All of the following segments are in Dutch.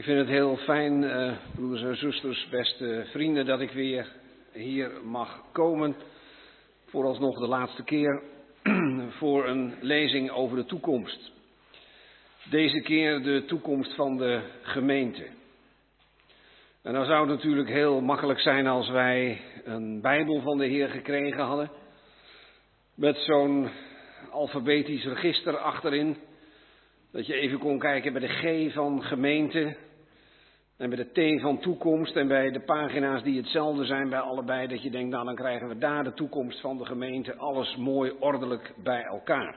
Ik vind het heel fijn, uh, broeders en zusters, beste vrienden, dat ik weer hier mag komen. Vooralsnog de laatste keer voor een lezing over de toekomst. Deze keer de toekomst van de gemeente. En dan zou het natuurlijk heel makkelijk zijn als wij een Bijbel van de Heer gekregen hadden. Met zo'n alfabetisch register achterin. Dat je even kon kijken bij de G van gemeente. En bij de T van toekomst. En bij de pagina's die hetzelfde zijn bij allebei. Dat je denkt, nou dan krijgen we daar de toekomst van de gemeente. Alles mooi ordelijk bij elkaar.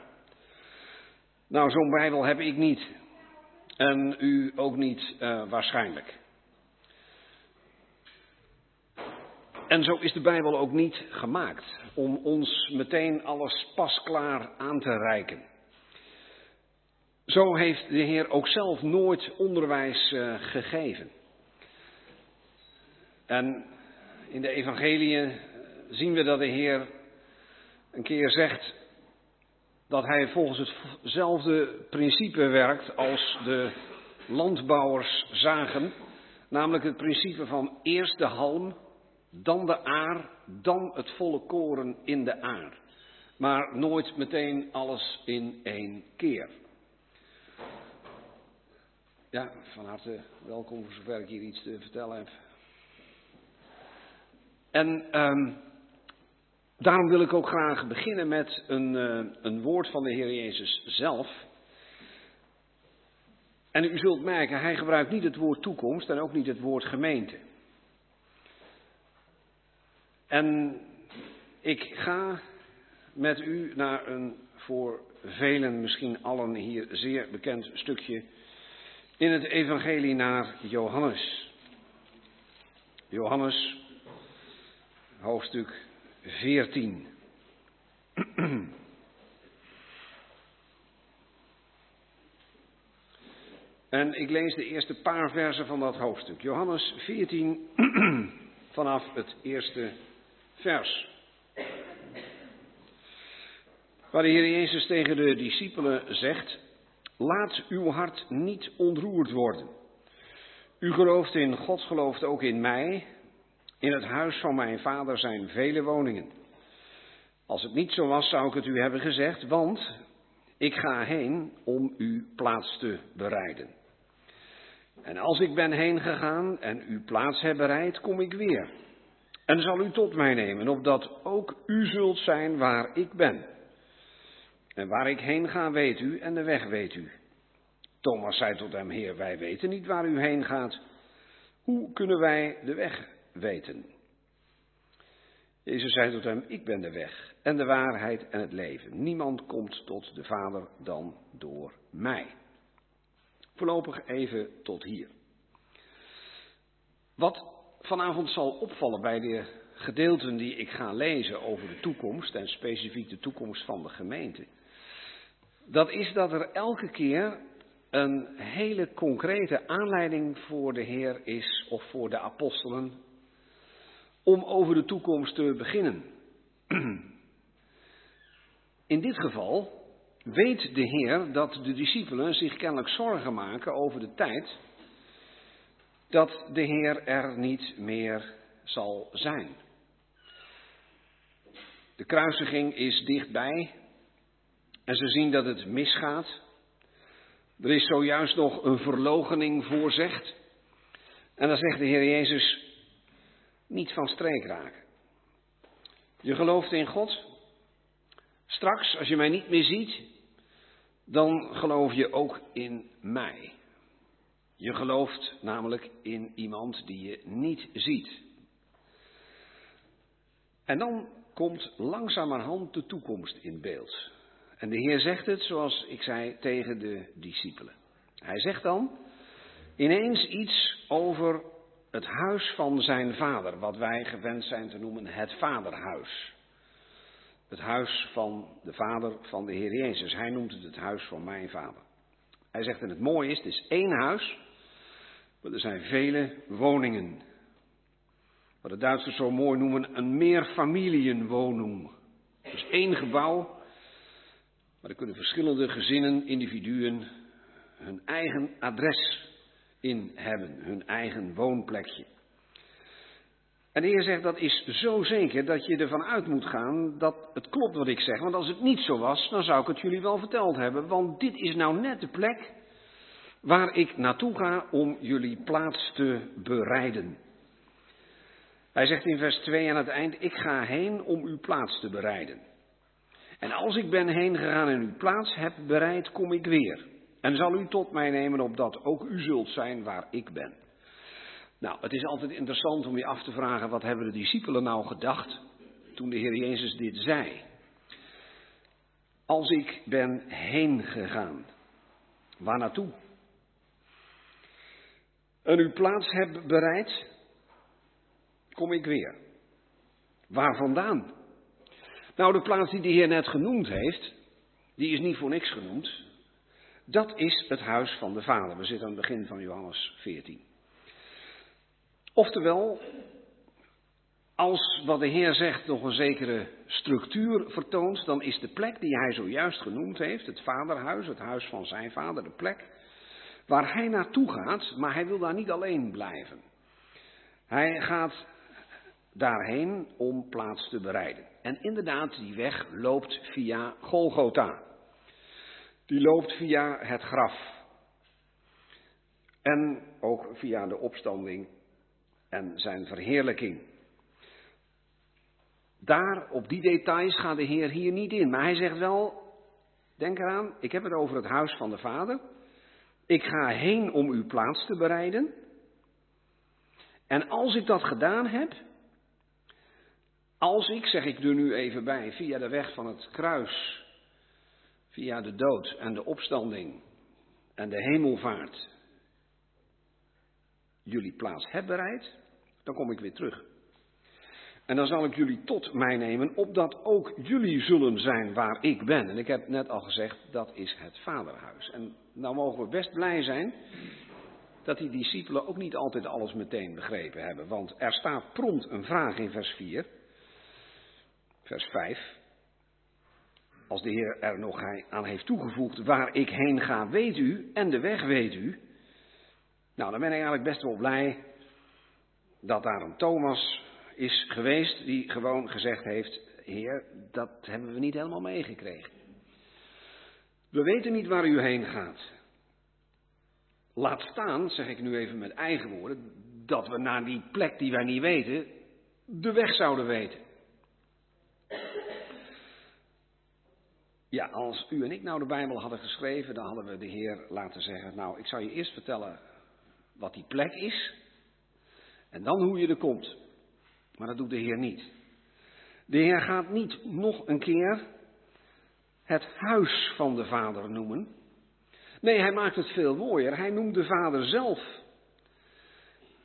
Nou, zo'n Bijbel heb ik niet. En u ook niet uh, waarschijnlijk. En zo is de Bijbel ook niet gemaakt om ons meteen alles pasklaar aan te reiken. Zo heeft de Heer ook zelf nooit onderwijs uh, gegeven. En in de evangeliën zien we dat de Heer een keer zegt dat hij volgens hetzelfde principe werkt als de landbouwers zagen, namelijk het principe van eerst de halm, dan de aar, dan het volle koren in de aar. Maar nooit meteen alles in één keer. Ja, van harte welkom voor zover ik hier iets te vertellen heb. En um, daarom wil ik ook graag beginnen met een, uh, een woord van de Heer Jezus zelf. En u zult merken, hij gebruikt niet het woord toekomst en ook niet het woord gemeente. En ik ga met u naar een voor velen, misschien allen hier zeer bekend stukje in het Evangelie naar Johannes. Johannes, hoofdstuk 14. En ik lees de eerste paar versen van dat hoofdstuk. Johannes 14, vanaf het eerste vers. Waar de Heer Jezus tegen de discipelen zegt: Laat uw hart niet ontroerd worden. U gelooft in God, gelooft ook in mij. In het huis van mijn vader zijn vele woningen. Als het niet zo was, zou ik het u hebben gezegd, want ik ga heen om u plaats te bereiden. En als ik ben heen gegaan en u plaats hebt bereid, kom ik weer. En zal u tot mij nemen, opdat ook u zult zijn waar ik ben. En waar ik heen ga, weet u, en de weg weet u. Thomas zei tot hem, Heer, wij weten niet waar u heen gaat. Hoe kunnen wij de weg weten? Jezus zei tot hem, ik ben de weg en de waarheid en het leven. Niemand komt tot de Vader dan door mij. Voorlopig even tot hier. Wat vanavond zal opvallen bij de gedeelten die ik ga lezen over de toekomst en specifiek de toekomst van de gemeente, dat is dat er elke keer een hele concrete aanleiding voor de Heer is of voor de apostelen om over de toekomst te beginnen. In dit geval weet de Heer dat de discipelen zich kennelijk zorgen maken over de tijd dat de Heer er niet meer zal zijn. De kruisiging is dichtbij en ze zien dat het misgaat. Er is zojuist nog een verlogening voorzegd. En dan zegt de Heer Jezus, niet van streek raken. Je gelooft in God. Straks, als je mij niet meer ziet, dan geloof je ook in mij. Je gelooft namelijk in iemand die je niet ziet. En dan komt langzamerhand de toekomst in beeld. En de Heer zegt het, zoals ik zei, tegen de discipelen. Hij zegt dan ineens iets over het huis van zijn vader, wat wij gewend zijn te noemen het vaderhuis. Het huis van de vader van de Heer Jezus. Hij noemt het het huis van mijn vader. Hij zegt, en het mooie is, het is één huis, maar er zijn vele woningen. Wat de Duitsers zo mooi noemen een meerfamilienwoning. Dus één gebouw, maar er kunnen verschillende gezinnen, individuen hun eigen adres in hebben, hun eigen woonplekje. En de Heer zegt dat is zo zeker dat je ervan uit moet gaan dat het klopt wat ik zeg. Want als het niet zo was, dan zou ik het jullie wel verteld hebben. Want dit is nou net de plek waar ik naartoe ga om jullie plaats te bereiden. Hij zegt in vers 2 aan het eind, ik ga heen om uw plaats te bereiden. En als ik ben heen gegaan en uw plaats heb bereid, kom ik weer. En zal u tot mij nemen opdat ook u zult zijn waar ik ben. Nou, het is altijd interessant om je af te vragen, wat hebben de discipelen nou gedacht toen de Heer Jezus dit zei? Als ik ben heen gegaan, waar naartoe? En uw plaats heb bereid, kom ik weer. Waar vandaan? Nou, de plaats die de Heer net genoemd heeft, die is niet voor niks genoemd. Dat is het huis van de Vader. We zitten aan het begin van Johannes 14. Oftewel, als wat de Heer zegt nog een zekere structuur vertoont, dan is de plek die hij zojuist genoemd heeft, het vaderhuis, het huis van zijn vader, de plek waar hij naartoe gaat, maar hij wil daar niet alleen blijven. Hij gaat daarheen om plaats te bereiden. En inderdaad, die weg loopt via Golgotha. Die loopt via het graf. En ook via de opstanding en zijn verheerlijking. Daar, op die details, gaat de Heer hier niet in. Maar hij zegt wel, denk eraan, ik heb het over het huis van de Vader. Ik ga heen om uw plaats te bereiden. En als ik dat gedaan heb, als ik, zeg ik er nu even bij, via de weg van het kruis, via de dood en de opstanding en de hemelvaart, jullie plaats heb bereid, dan kom ik weer terug. En dan zal ik jullie tot mij nemen, opdat ook jullie zullen zijn waar ik ben. En ik heb net al gezegd, dat is het vaderhuis. En nou mogen we best blij zijn dat die discipelen ook niet altijd alles meteen begrepen hebben. Want er staat prompt een vraag in vers 4, vers 5. Als de Heer er nog aan heeft toegevoegd, waar ik heen ga, weet u, en de weg weet u. Nou, dan ben ik eigenlijk best wel blij dat daar een Thomas is geweest die gewoon gezegd heeft: Heer, dat hebben we niet helemaal meegekregen. We weten niet waar u heen gaat. Laat staan, zeg ik nu even met eigen woorden, dat we naar die plek die wij niet weten, de weg zouden weten. Ja, als u en ik nou de Bijbel hadden geschreven, dan hadden we de Heer laten zeggen: Nou, ik zal je eerst vertellen wat die plek is. En dan hoe je er komt. Maar dat doet de Heer niet. De Heer gaat niet nog een keer het huis van de Vader noemen. Nee, hij maakt het veel mooier. Hij noemt de Vader zelf.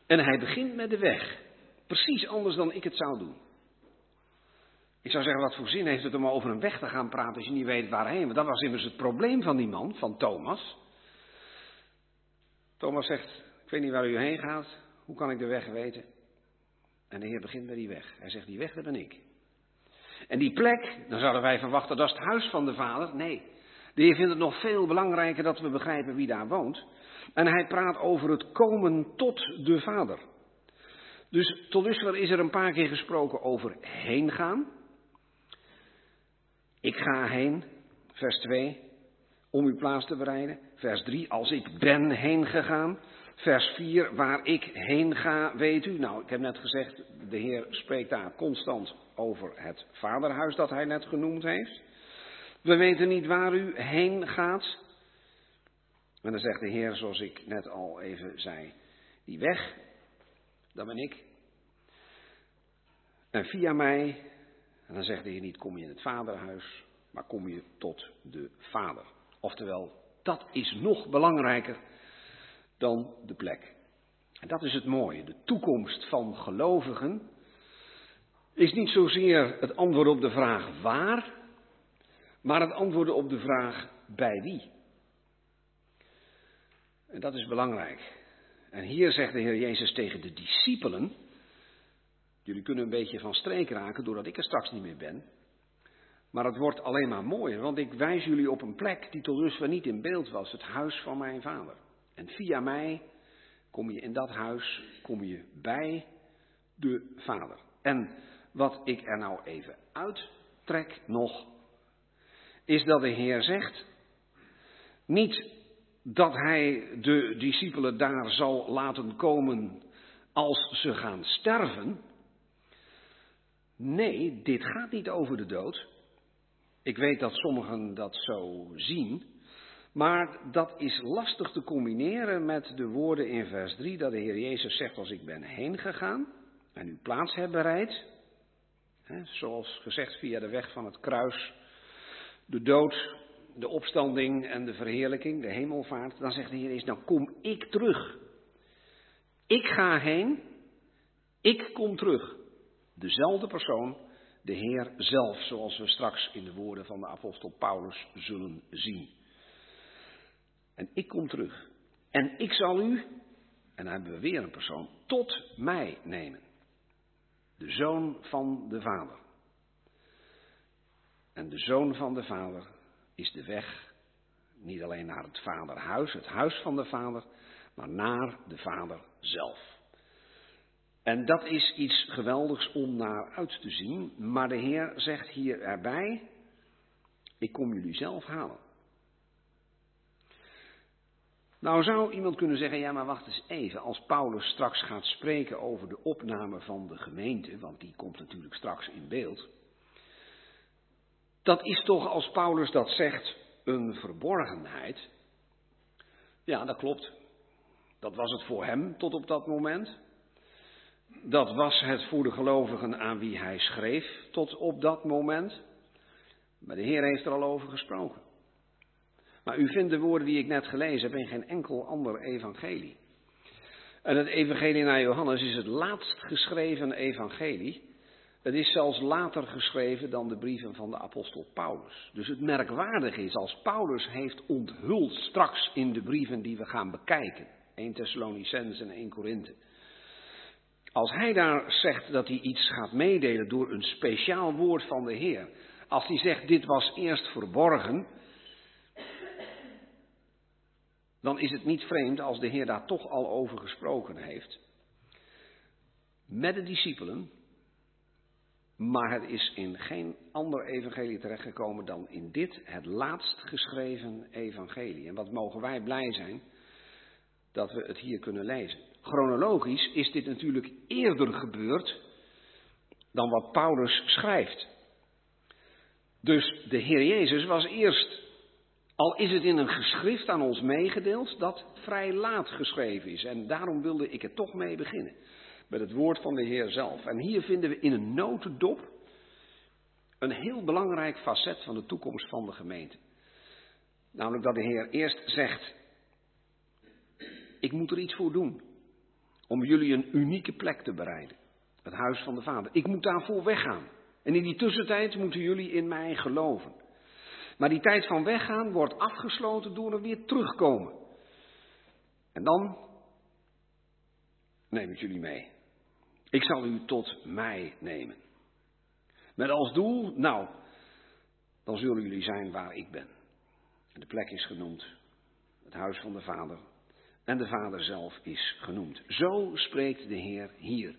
En hij begint met de weg. Precies anders dan ik het zou doen. Ik zou zeggen, wat voor zin heeft het om over een weg te gaan praten als je niet weet waarheen? Want dat was immers het probleem van die man, van Thomas. Thomas zegt, ik weet niet waar u heen gaat. Hoe kan ik de weg weten? En de Heer begint met die weg. Hij zegt, die weg, dat ben ik. En die plek, dan zouden wij verwachten, dat is het huis van de Vader. Nee, de Heer vindt het nog veel belangrijker dat we begrijpen wie daar woont. En hij praat over het komen tot de Vader. Dus tot dusver is er een paar keer gesproken over heen gaan. Ik ga heen, vers 2, om uw plaats te bereiden. Vers 3, als ik ben heen gegaan. Vers 4, waar ik heen ga, weet u. Nou, ik heb net gezegd, de Heer spreekt daar constant over het vaderhuis dat hij net genoemd heeft. We weten niet waar u heen gaat. En dan zegt de Heer, zoals ik net al even zei, die weg, dat ben ik. En via mij, en dan zegt de Heer niet, kom je in het vaderhuis, maar kom je tot de Vader. Oftewel, dat is nog belangrijker dan de plek. En dat is het mooie. De toekomst van gelovigen is niet zozeer het antwoord op de vraag waar, maar het antwoorden op de vraag bij wie. En dat is belangrijk. En hier zegt de Heer Jezus tegen de discipelen, jullie kunnen een beetje van streek raken doordat ik er straks niet meer ben. Maar het wordt alleen maar mooier, want ik wijs jullie op een plek die tot dusver niet in beeld was, het huis van mijn vader. En via mij kom je in dat huis, kom je bij de Vader. En wat ik er nou even uittrek nog, is dat de Heer zegt, niet dat Hij de discipelen daar zal laten komen als ze gaan sterven. Nee, dit gaat niet over de dood. Ik weet dat sommigen dat zo zien. Maar dat is lastig te combineren met de woorden in vers 3 dat de Heer Jezus zegt als ik ben heen gegaan en u plaats heb bereid. Hè, zoals gezegd via de weg van het kruis, de dood, de opstanding en de verheerlijking, de hemelvaart. Dan zegt de Heer Jezus, nou kom ik terug. Ik ga heen, ik kom terug. Dezelfde persoon, de Heer zelf, zoals we straks in de woorden van de apostel Paulus zullen zien. En ik kom terug. En ik zal u, en dan hebben we weer een persoon, tot mij nemen. De zoon van de Vader. En de zoon van de Vader is de weg niet alleen naar het Vaderhuis, het huis van de Vader, maar naar de Vader zelf. En dat is iets geweldigs om naar uit te zien, maar de Heer zegt hier erbij, ik kom jullie zelf halen. Nou zou iemand kunnen zeggen, ja maar wacht eens even, als Paulus straks gaat spreken over de opname van de gemeente, want die komt natuurlijk straks in beeld, dat is toch als Paulus dat zegt een verborgenheid. Ja, dat klopt. Dat was het voor hem tot op dat moment. Dat was het voor de gelovigen aan wie hij schreef tot op dat moment. Maar de Heer heeft er al over gesproken. Maar u vindt de woorden die ik net gelezen heb in geen enkel ander evangelie. En het evangelie naar Johannes is het laatst geschreven evangelie. Het is zelfs later geschreven dan de brieven van de apostel Paulus. Dus het merkwaardige is, als Paulus heeft onthuld straks in de brieven die we gaan bekijken, 1 Thessalonicense en 1 Korinthe. Als hij daar zegt dat hij iets gaat meedelen door een speciaal woord van de Heer, als hij zegt dit was eerst verborgen, dan is het niet vreemd als de Heer daar toch al over gesproken heeft. Met de discipelen, maar het is in geen ander evangelie terechtgekomen dan in dit, het laatst geschreven evangelie. En wat mogen wij blij zijn dat we het hier kunnen lezen. Chronologisch is dit natuurlijk eerder gebeurd dan wat Paulus schrijft. Dus de Heer Jezus was eerst al is het in een geschrift aan ons meegedeeld dat vrij laat geschreven is. En daarom wilde ik er toch mee beginnen. Met het woord van de Heer zelf. En hier vinden we in een notendop een heel belangrijk facet van de toekomst van de gemeente. Namelijk dat de Heer eerst zegt: Ik moet er iets voor doen. Om jullie een unieke plek te bereiden. Het huis van de Vader. Ik moet daarvoor weggaan. En in die tussentijd moeten jullie in mij geloven. Maar die tijd van weggaan wordt afgesloten door er weer terugkomen. En dan neem ik jullie mee. Ik zal u tot mij nemen. Met als doel, nou, dan zullen jullie zijn waar ik ben. En de plek is genoemd, het huis van de Vader. En de Vader zelf is genoemd. Zo spreekt de Heer hier.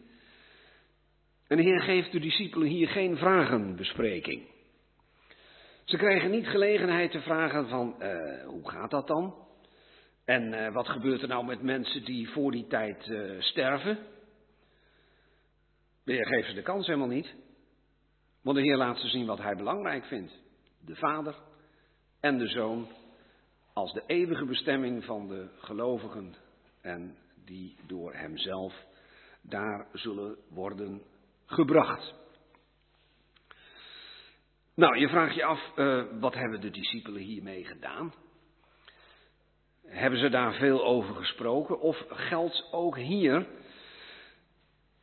En de Heer geeft de discipelen hier geen vragenbespreking. Ze krijgen niet gelegenheid te vragen van uh, hoe gaat dat dan? En uh, wat gebeurt er nou met mensen die voor die tijd uh, sterven? De Heer geeft ze de kans helemaal niet. Want de Heer laat ze zien wat Hij belangrijk vindt. De Vader en de Zoon als de eeuwige bestemming van de gelovigen en die door Hemzelf daar zullen worden gebracht. Nou, je vraagt je af, uh, wat hebben de discipelen hiermee gedaan? Hebben ze daar veel over gesproken? Of geldt ook hier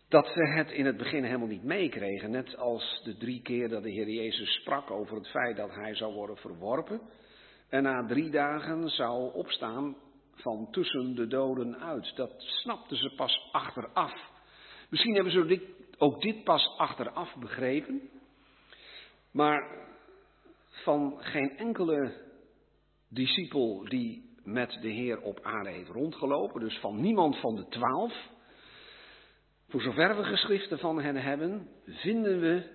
dat ze het in het begin helemaal niet meekregen? Net als de drie keer dat de Heer Jezus sprak over het feit dat hij zou worden verworpen. En na drie dagen zou opstaan van tussen de doden uit. Dat snapten ze pas achteraf. Misschien hebben ze ook dit pas achteraf begrepen. Maar van geen enkele discipel die met de Heer op aarde heeft rondgelopen, dus van niemand van de twaalf. Voor zover we geschriften van hen hebben, vinden we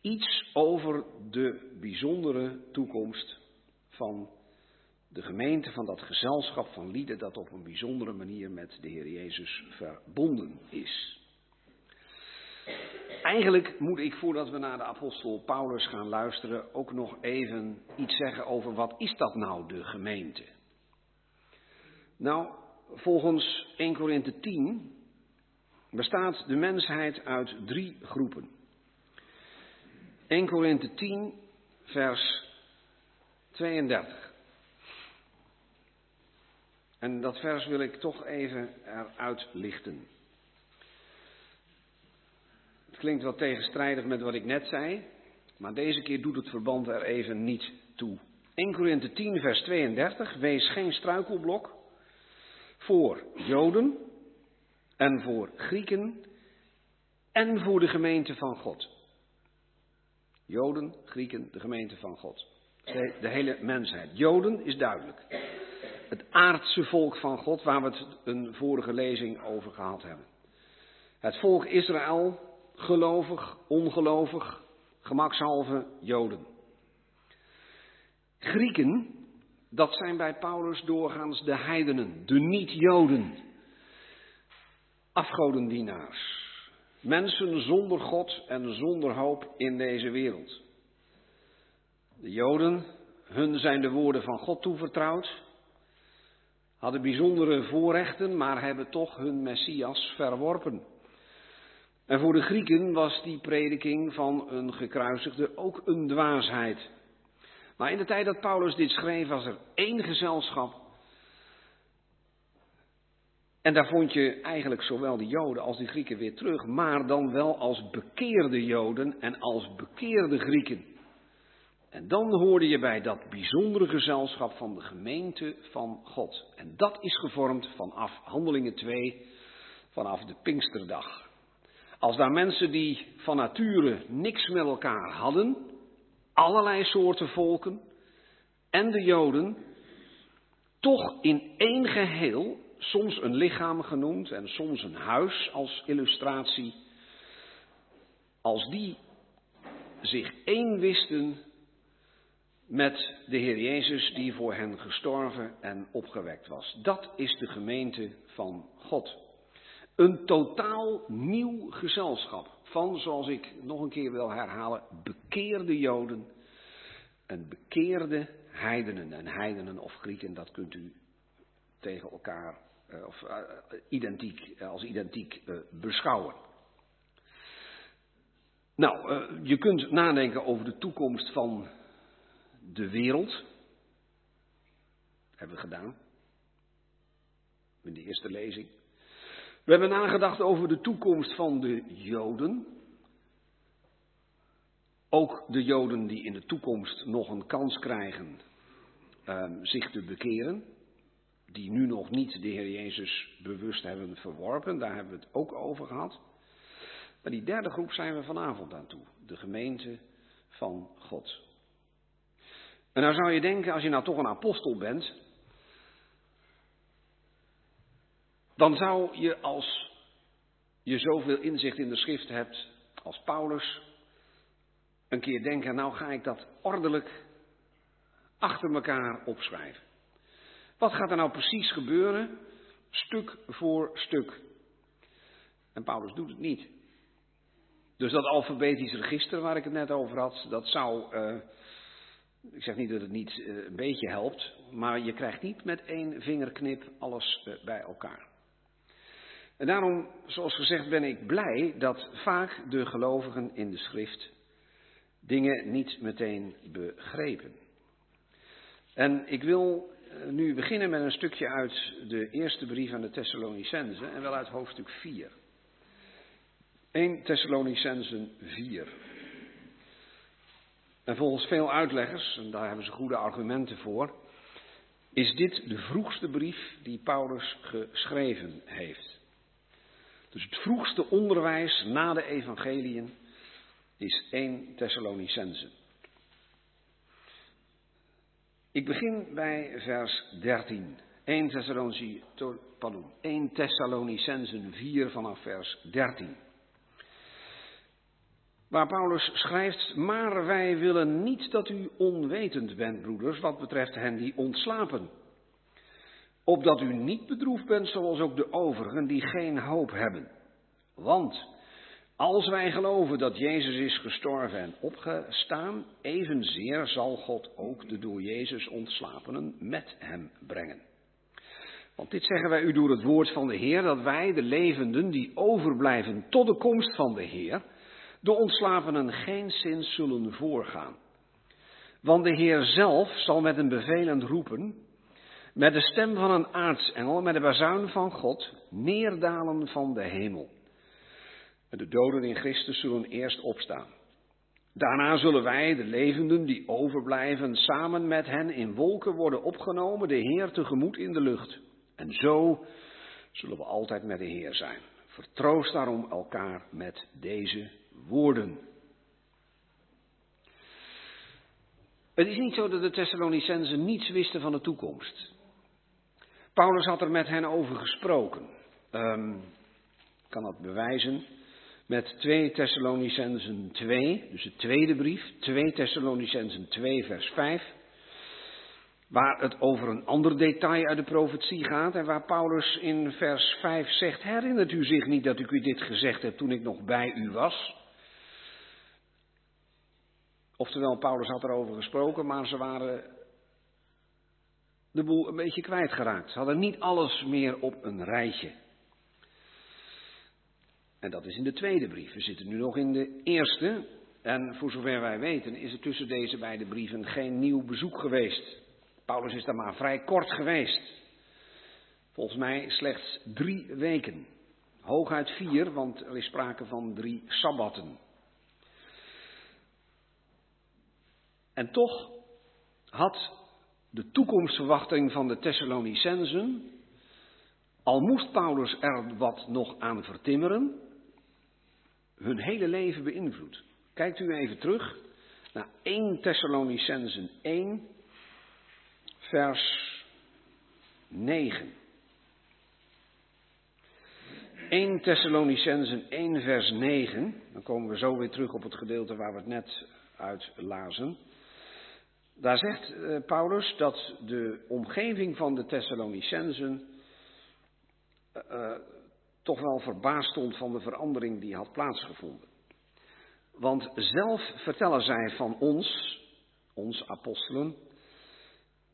iets over de bijzondere toekomst van de gemeente, van dat gezelschap van lieden dat op een bijzondere manier met de Heer Jezus verbonden is. Eigenlijk moet ik voordat we naar de apostel Paulus gaan luisteren ook nog even iets zeggen over wat is dat nou de gemeente? Nou, volgens 1 Korinthe 10 bestaat de mensheid uit drie groepen. 1 Korinthe 10 vers 32. En dat vers wil ik toch even eruit lichten. Het klinkt wat tegenstrijdig met wat ik net zei, maar deze keer doet het verband er even niet toe. 1 Korinthe 10, vers 32. Wees geen struikelblok voor Joden en voor Grieken en voor de gemeente van God. Joden, Grieken, de gemeente van God. De hele mensheid. Joden is duidelijk. Het aardse volk van God, waar we het een vorige lezing over gehad hebben. Het volk Israël, gelovig, ongelovig, gemakshalve Joden. Grieken, dat zijn bij Paulus doorgaans de heidenen, de niet-Joden. Afgodendienaars. Mensen zonder God en zonder hoop in deze wereld. De Joden, hun zijn de woorden van God toevertrouwd, hadden bijzondere voorrechten, maar hebben toch hun Messias verworpen. En voor de Grieken was die prediking van een gekruisigde ook een dwaasheid. Maar in de tijd dat Paulus dit schreef, was er één gezelschap. En daar vond je eigenlijk zowel de Joden als de Grieken weer terug, maar dan wel als bekeerde Joden en als bekeerde Grieken. En dan hoorde je bij dat bijzondere gezelschap van de gemeente van God. En dat is gevormd vanaf Handelingen 2, vanaf de Pinksterdag. Als daar mensen die van nature niks met elkaar hadden, allerlei soorten volken en de Joden, toch in één geheel, soms een lichaam genoemd en soms een huis als illustratie, als die zich één wisten met de Heer Jezus die voor hen gestorven en opgewekt was. Dat is de gemeente van God. Een totaal nieuw gezelschap van, zoals ik nog een keer wil herhalen, bekeerde Joden en bekeerde heidenen. En heidenen of Grieken, dat kunt u tegen elkaar uh, of uh, identiek, uh, als identiek beschouwen. Nou, je kunt nadenken over de toekomst van de wereld. Hebben we gedaan. In de eerste lezing. We hebben nagedacht over de toekomst van de Joden. Ook de Joden die in de toekomst nog een kans krijgen um, zich te bekeren. Die nu nog niet de Heer Jezus bewust hebben verworpen. Daar hebben we het ook over gehad. Maar die derde groep zijn we vanavond aan toe. De gemeente van God. En nou zou je denken, als je nou toch een apostel bent, dan zou je als je zoveel inzicht in de schrift hebt als Paulus, een keer denken, nou ga ik dat ordelijk achter elkaar opschrijven. Wat gaat er nou precies gebeuren, stuk voor stuk? En Paulus doet het niet. Dus dat alfabetisch register waar ik het net over had, dat zou, uh, ik zeg niet dat het niet uh, een beetje helpt, maar je krijgt niet met één vingerknip alles uh, bij elkaar. En daarom, zoals gezegd, ben ik blij dat vaak de gelovigen in de schrift dingen niet meteen begrepen. En ik wil eh, nu beginnen met een stukje uit de eerste brief aan de Thessalonicense en wel uit hoofdstuk 4. 1 Thessalonicensen 4. En volgens veel uitleggers, en daar hebben ze goede argumenten voor, is dit de vroegste brief die Paulus geschreven heeft. Dus het vroegste onderwijs na de evangeliën is 1 Thessalonicense. Ik begin bij vers 13. 1, Thessalonici, pardon, 1 Thessalonicensen 4 vanaf vers 13. Waar Paulus schrijft, maar wij willen niet dat u onwetend bent, broeders, wat betreft hen die ontslapen. Opdat u niet bedroefd bent zoals ook de overigen die geen hoop hebben. Want als wij geloven dat Jezus is gestorven en opgestaan, evenzeer zal God ook de door Jezus ontslapenen met hem brengen. Want dit zeggen wij u door het woord van de Heer, dat wij, de levenden die overblijven tot de komst van de Heer, de ontslapenen geen zin zullen voorgaan. Want de Heer zelf zal met een bevelend roepen, met de stem van een aartsengel, met de bazuin van God, neerdalen van de hemel. De doden in Christus zullen eerst opstaan. Daarna zullen wij, de levenden die overblijven, samen met hen in wolken worden opgenomen, de Heer tegemoet in de lucht. En zo zullen we altijd met de Heer zijn. Vertroost daarom elkaar met deze woorden. Het is niet zo dat de Thessalonicensen niets wisten van de toekomst. Paulus had er met hen over gesproken. Um, kan dat bewijzen met 2 Thessalonicensen 2, dus de tweede brief, 2 Thessalonicensen 2 vers 5, waar het over een ander detail uit de profetie gaat en waar Paulus in vers 5 zegt, herinnert u zich niet dat ik u dit gezegd heb toen ik nog bij u was? Oftewel, Paulus had erover gesproken, maar ze waren de boel een beetje kwijtgeraakt. Ze hadden niet alles meer op een rijtje. En dat is in de tweede brief. We zitten nu nog in de eerste. En voor zover wij weten is er tussen deze beide brieven geen nieuw bezoek geweest. Paulus is daar maar vrij kort geweest. Volgens mij slechts drie weken. Hooguit vier, want er is sprake van drie sabbatten. En toch had de toekomstverwachting van de Thessalonicensen, al moest Paulus er wat nog aan vertimmeren, hun hele leven beïnvloed. Kijkt u even terug naar 1 Thessalonicensen 1, vers 9. 1 Thessalonicensen 1, vers 9. Dan komen we zo weer terug op het gedeelte waar we het net uit lazen. Daar zegt eh, Paulus dat de omgeving van de Thessalonicensen uh, toch wel verbaasd stond van de verandering die had plaatsgevonden. Want zelf vertellen zij van ons, ons apostelen,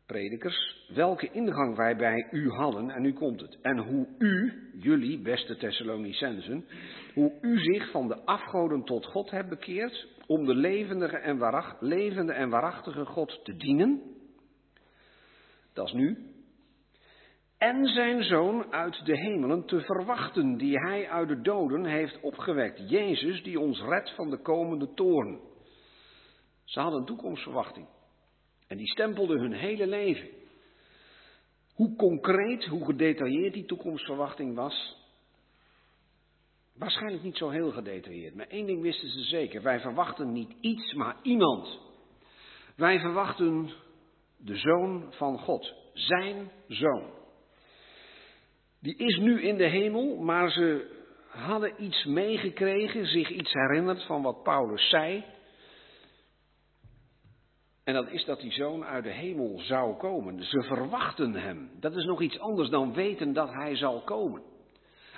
predikers, welke ingang wij bij u hadden, en nu komt het, en hoe u, jullie beste Thessalonicensen, hoe u zich van de afgoden tot God hebt bekeerd, om de levende en, waarach, levende en waarachtige God te dienen. Dat is nu, en zijn zoon uit de hemelen te verwachten, die hij uit de doden heeft opgewekt. Jezus, die ons redt van de komende toorn. Ze hadden een toekomstverwachting. En die stempelde hun hele leven. Hoe concreet, hoe gedetailleerd die toekomstverwachting was. Waarschijnlijk niet zo heel gedetailleerd. Maar één ding wisten ze zeker. Wij verwachten niet iets, maar iemand. Wij verwachten de zoon van God. Zijn zoon. Die is nu in de hemel, maar ze hadden iets meegekregen, zich iets herinnerd van wat Paulus zei. En dat is dat die zoon uit de hemel zou komen. Ze verwachten hem. Dat is nog iets anders dan weten dat hij zal komen.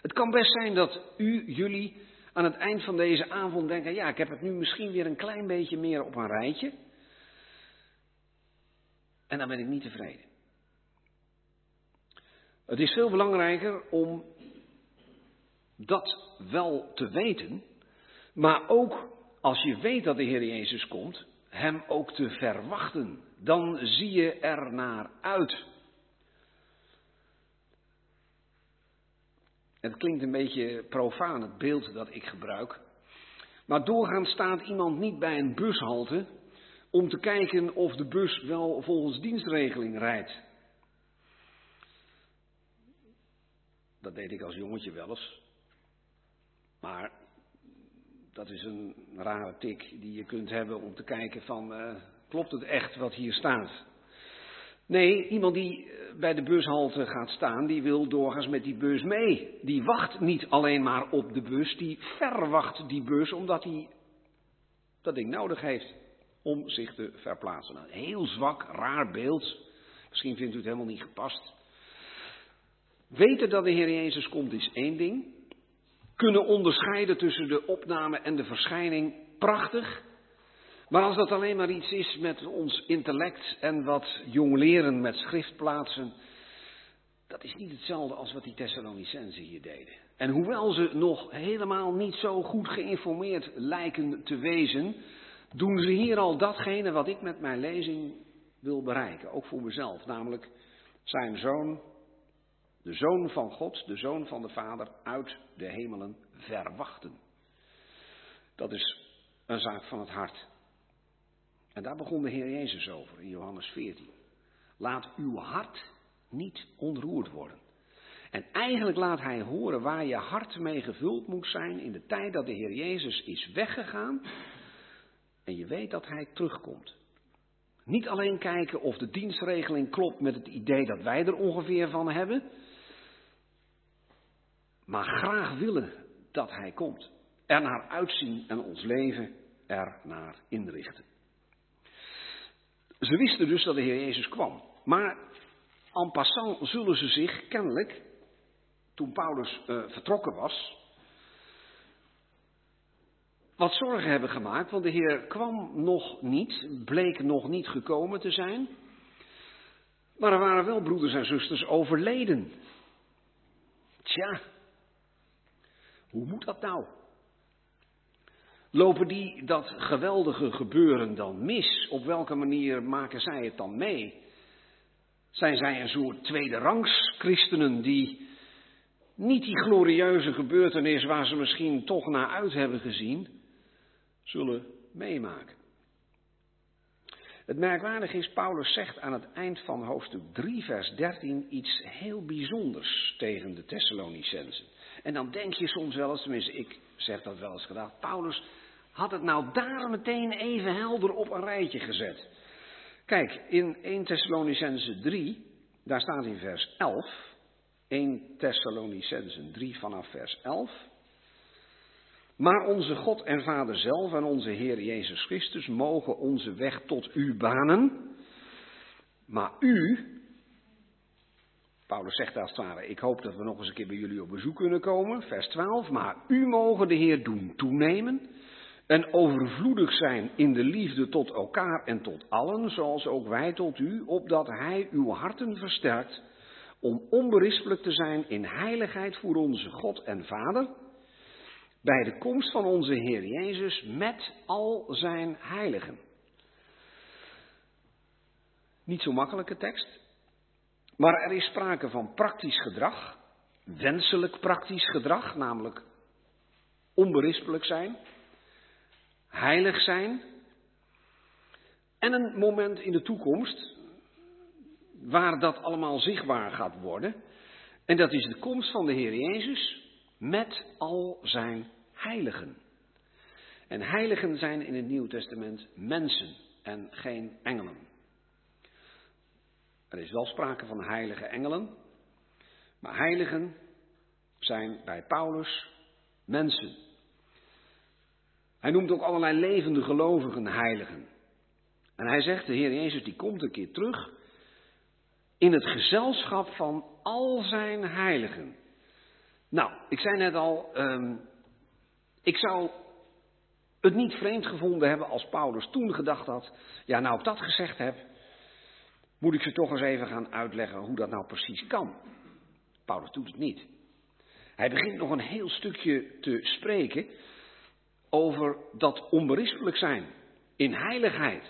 Het kan best zijn dat u, jullie, aan het eind van deze avond denken: ja, ik heb het nu misschien weer een klein beetje meer op een rijtje. En dan ben ik niet tevreden. Het is veel belangrijker om dat wel te weten, maar ook als je weet dat de Heer Jezus komt, Hem ook te verwachten. Dan zie je er naar uit. Het klinkt een beetje profaan, het beeld dat ik gebruik. Maar doorgaans staat iemand niet bij een bushalte om te kijken of de bus wel volgens dienstregeling rijdt. Dat deed ik als jongetje wel eens. Maar dat is een rare tik die je kunt hebben om te kijken van, uh, klopt het echt wat hier staat? Nee, iemand die eh, bij de bushalte gaat staan, die wil doorgaans met die bus mee. Die wacht niet alleen maar op de bus, die verwacht die bus omdat hij dat ding nodig heeft om zich te verplaatsen. Een heel zwak, raar beeld. Misschien vindt u het helemaal niet gepast. Weten dat de Heer Jezus komt is één ding. Kunnen onderscheiden tussen de opname en de verschijning, prachtig. Maar als dat alleen maar iets is met ons intellect en wat jongleren met schriftplaatsen, dat is niet hetzelfde als wat die Thessalonicenzen hier deden. En hoewel ze nog helemaal niet zo goed geïnformeerd lijken te wezen, doen ze hier al datgene wat ik met mijn lezing wil bereiken, ook voor mezelf, namelijk zijn zoon, de zoon van God, de zoon van de Vader, uit de hemelen verwachten. Dat is een zaak van het hart. En daar begon de Heer Jezus over in Johannes 14. Laat uw hart niet ontroerd worden. En eigenlijk laat hij horen waar je hart mee gevuld moet zijn in de tijd dat de Heer Jezus is weggegaan en je weet dat hij terugkomt. Niet alleen kijken of de dienstregeling klopt met het idee dat wij er ongeveer van hebben, maar graag willen dat hij komt. Er naar uitzien en ons leven er naar inrichten. Ze wisten dus dat de Heer Jezus kwam. Maar en passant zullen ze zich kennelijk, toen Paulus uh, vertrokken was, wat zorgen hebben gemaakt, want de Heer kwam nog niet, bleek nog niet gekomen te zijn. Maar er waren wel broeders en zusters overleden. Tja, hoe moet dat nou? Lopen die dat geweldige gebeuren dan mis? Op welke manier maken zij het dan mee? Zijn zij een soort tweede rangs christenen die niet die glorieuze gebeurtenis waar ze misschien toch naar uit hebben gezien, zullen meemaken? Het merkwaardige is, Paulus zegt aan het eind van hoofdstuk 3, vers 13 iets heel bijzonders tegen de Thessalonicensen. En dan denk je soms wel eens, tenminste ik zeg dat wel eens gedaan, Paulus had het nou daar meteen even helder op een rijtje gezet. Kijk, in 1 Thessalonicense 3, daar staat in vers 11, 1 Thessalonicense 3 vanaf vers 11. Maar onze God en Vader zelf en onze Heer Jezus Christus mogen onze weg tot u banen. Maar u, Paulus zegt als het ware, ik hoop dat we nog eens een keer bij jullie op bezoek kunnen komen, vers 12. Maar u mogen de Heer doen toenemen en overvloedig zijn in de liefde tot elkaar en tot allen, zoals ook wij tot u, opdat Hij uw harten versterkt om onberispelijk te zijn in heiligheid voor onze God en Vader, bij de komst van onze Heer Jezus met al zijn heiligen. Niet zo makkelijke tekst, maar er is sprake van praktisch gedrag, wenselijk praktisch gedrag, namelijk onberispelijk zijn, heilig zijn. En een moment in de toekomst waar dat allemaal zichtbaar gaat worden. En dat is de komst van de Heer Jezus met al zijn heiligen. En heiligen zijn in het Nieuw Testament mensen en geen engelen. Er is wel sprake van heilige engelen, maar heiligen zijn bij Paulus mensen. Hij noemt ook allerlei levende gelovigen heiligen. En hij zegt, de Heer Jezus die komt een keer terug in het gezelschap van al zijn heiligen. Nou, ik zei net al, um, ik zou het niet vreemd gevonden hebben als Paulus toen gedacht had, ja nou ik dat gezegd heb, moet ik ze toch eens even gaan uitleggen hoe dat nou precies kan. Paulus doet het niet. Hij begint nog een heel stukje te spreken over dat onberispelijk zijn in heiligheid.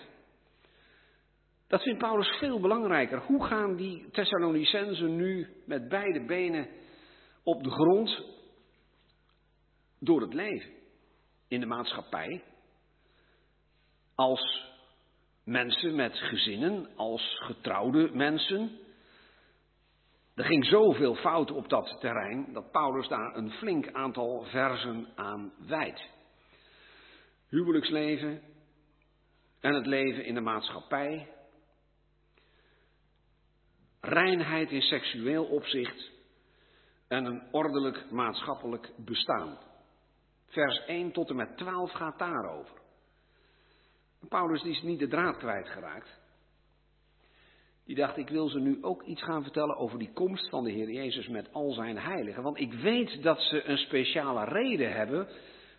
Dat vindt Paulus veel belangrijker. Hoe gaan die Thessalonicenzen nu met beide benen op de grond door het leven in de maatschappij? Als mensen met gezinnen, als getrouwde mensen. Er ging zoveel fout op dat terrein dat Paulus daar een flink aantal versen aan wijdt huwelijksleven en het leven in de maatschappij. reinheid in seksueel opzicht en een ordelijk maatschappelijk bestaan. Vers 1 tot en met 12 gaat daarover. Paulus is niet de draad kwijtgeraakt. Die dacht, ik wil ze nu ook iets gaan vertellen over die komst van de Heer Jezus met al zijn heiligen. Want ik weet dat ze een speciale reden hebben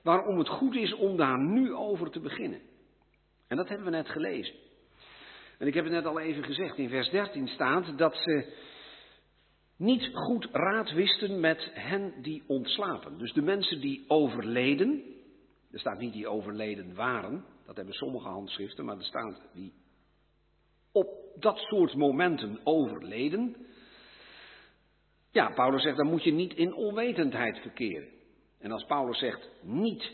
waarom het goed is om daar nu over te beginnen. En dat hebben we net gelezen. En ik heb het net al even gezegd, in vers 13 staat dat ze niet goed raad wisten met hen die ontslapen. Dus de mensen die overleden, er staat niet die overleden waren, dat hebben sommige handschriften, maar er staat die op dat soort momenten overleden. Ja, Paulus zegt, dan moet je niet in onwetendheid verkeren. En als Paulus zegt niet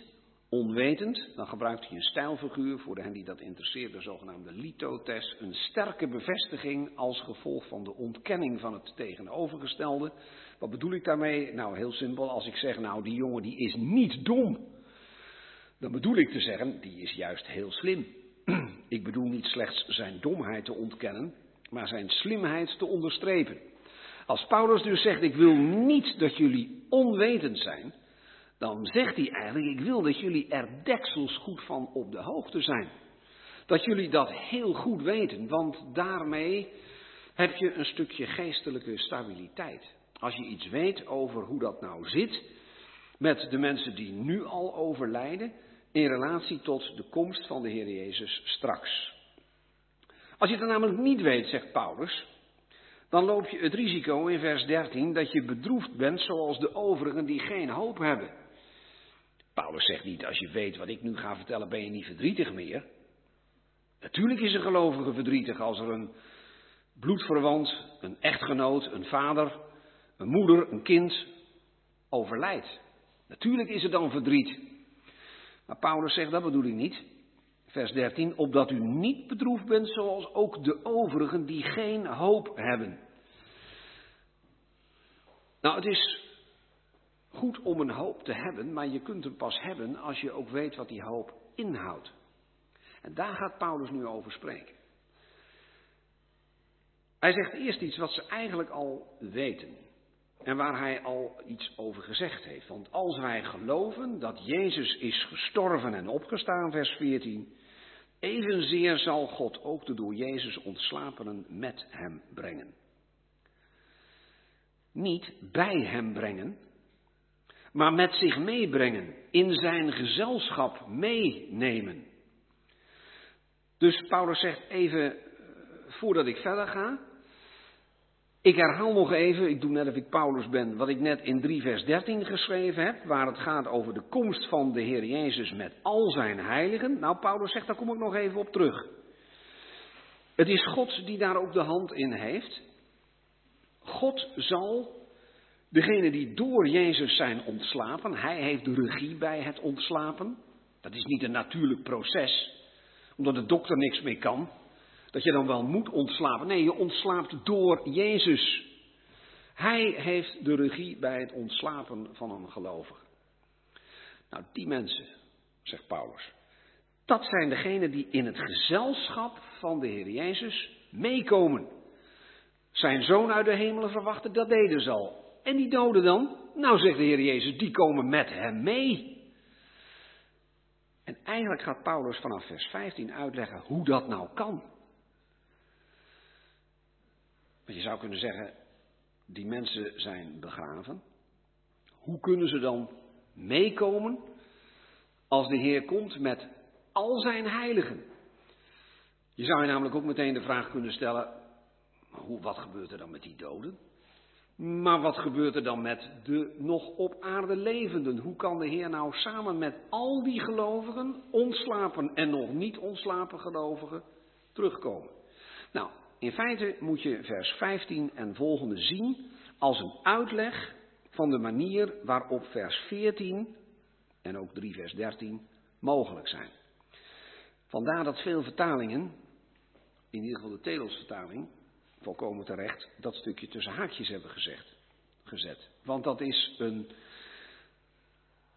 onwetend, dan gebruikt hij een stijlfiguur voor de hen die dat interesseert, de zogenaamde litotes, een sterke bevestiging als gevolg van de ontkenning van het tegenovergestelde. Wat bedoel ik daarmee? Nou, heel simpel, als ik zeg, nou, die jongen die is niet dom, dan bedoel ik te zeggen, die is juist heel slim. Ik bedoel niet slechts zijn domheid te ontkennen, maar zijn slimheid te onderstrepen. Als Paulus dus zegt, ik wil niet dat jullie onwetend zijn, dan zegt hij eigenlijk, ik wil dat jullie er deksels goed van op de hoogte zijn. Dat jullie dat heel goed weten, want daarmee heb je een stukje geestelijke stabiliteit. Als je iets weet over hoe dat nou zit met de mensen die nu al overlijden, in relatie tot de komst van de Heer Jezus straks. Als je het namelijk niet weet, zegt Paulus, dan loop je het risico in vers 13 dat je bedroefd bent zoals de overigen die geen hoop hebben. Paulus zegt niet, als je weet wat ik nu ga vertellen, ben je niet verdrietig meer. Natuurlijk is een gelovige verdrietig als er een bloedverwant, een echtgenoot, een vader, een moeder, een kind overlijdt. Natuurlijk is er dan verdriet. Maar Paulus zegt, dat bedoel ik niet. Vers 13, opdat u niet bedroefd bent zoals ook de overigen die geen hoop hebben. Nou, het is goed om een hoop te hebben, maar je kunt hem pas hebben als je ook weet wat die hoop inhoudt. En daar gaat Paulus nu over spreken. Hij zegt eerst iets wat ze eigenlijk al weten. En waar hij al iets over gezegd heeft. Want als wij geloven dat Jezus is gestorven en opgestaan, vers 14, evenzeer zal God ook de door Jezus ontslapenen met hem brengen. Niet bij hem brengen, maar met zich meebrengen, in zijn gezelschap meenemen. Dus Paulus zegt even, eh, voordat ik verder ga, ik herhaal nog even, ik doe net of ik Paulus ben, wat ik net in 3 vers 13 geschreven heb, waar het gaat over de komst van de Heer Jezus met al zijn heiligen. Nou, Paulus zegt, daar kom ik nog even op terug. Het is God die daar ook de hand in heeft. God zal degene die door Jezus zijn ontslapen, hij heeft de regie bij het ontslapen. Dat is niet een natuurlijk proces, omdat de dokter niks meer kan dat je dan wel moet ontslapen. Nee, je ontslaapt door Jezus. Hij heeft de regie bij het ontslapen van een gelovige. Nou, die mensen, zegt Paulus, dat zijn degenen die in het gezelschap van de Heer Jezus meekomen. Zijn zoon uit de hemelen verwachten, dat deden ze al. En die doden dan? Nou, zegt de Heer Jezus, die komen met hem mee. En eigenlijk gaat Paulus vanaf vers 15 uitleggen hoe dat nou kan. Want je zou kunnen zeggen, die mensen zijn begraven. Hoe kunnen ze dan meekomen als de Heer komt met al zijn heiligen? Je zou je namelijk ook meteen de vraag kunnen stellen, hoe, wat gebeurt er dan met die doden? Maar wat gebeurt er dan met de nog op aarde levenden? Hoe kan de Heer nou samen met al die gelovigen, ontslapen en nog niet ontslapen gelovigen, terugkomen? Nou, in feite moet je vers 15 en volgende zien als een uitleg van de manier waarop vers 14 en ook 3 vers 13 mogelijk zijn. Vandaar dat veel vertalingen, in ieder geval de Telosvertaling, volkomen terecht, dat stukje tussen haakjes hebben gezegd, gezet. Want dat is een,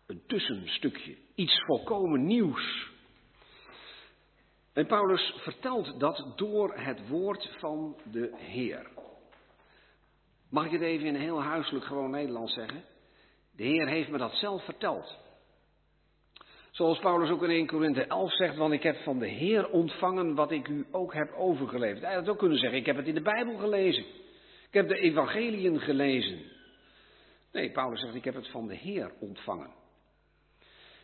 een tussenstukje, iets volkomen nieuws. En Paulus vertelt dat door het woord van de Heer. Mag ik het even in heel huiselijk gewoon Nederlands zeggen? De Heer heeft me dat zelf verteld. Zoals Paulus ook in 1 Korinthe 11 zegt, want ik heb van de Heer ontvangen wat ik u ook heb overgeleverd. Hij had ook kunnen zeggen, ik heb het in de Bijbel gelezen. Ik heb de evangeliën gelezen. Nee, Paulus zegt, ik heb het van de Heer ontvangen.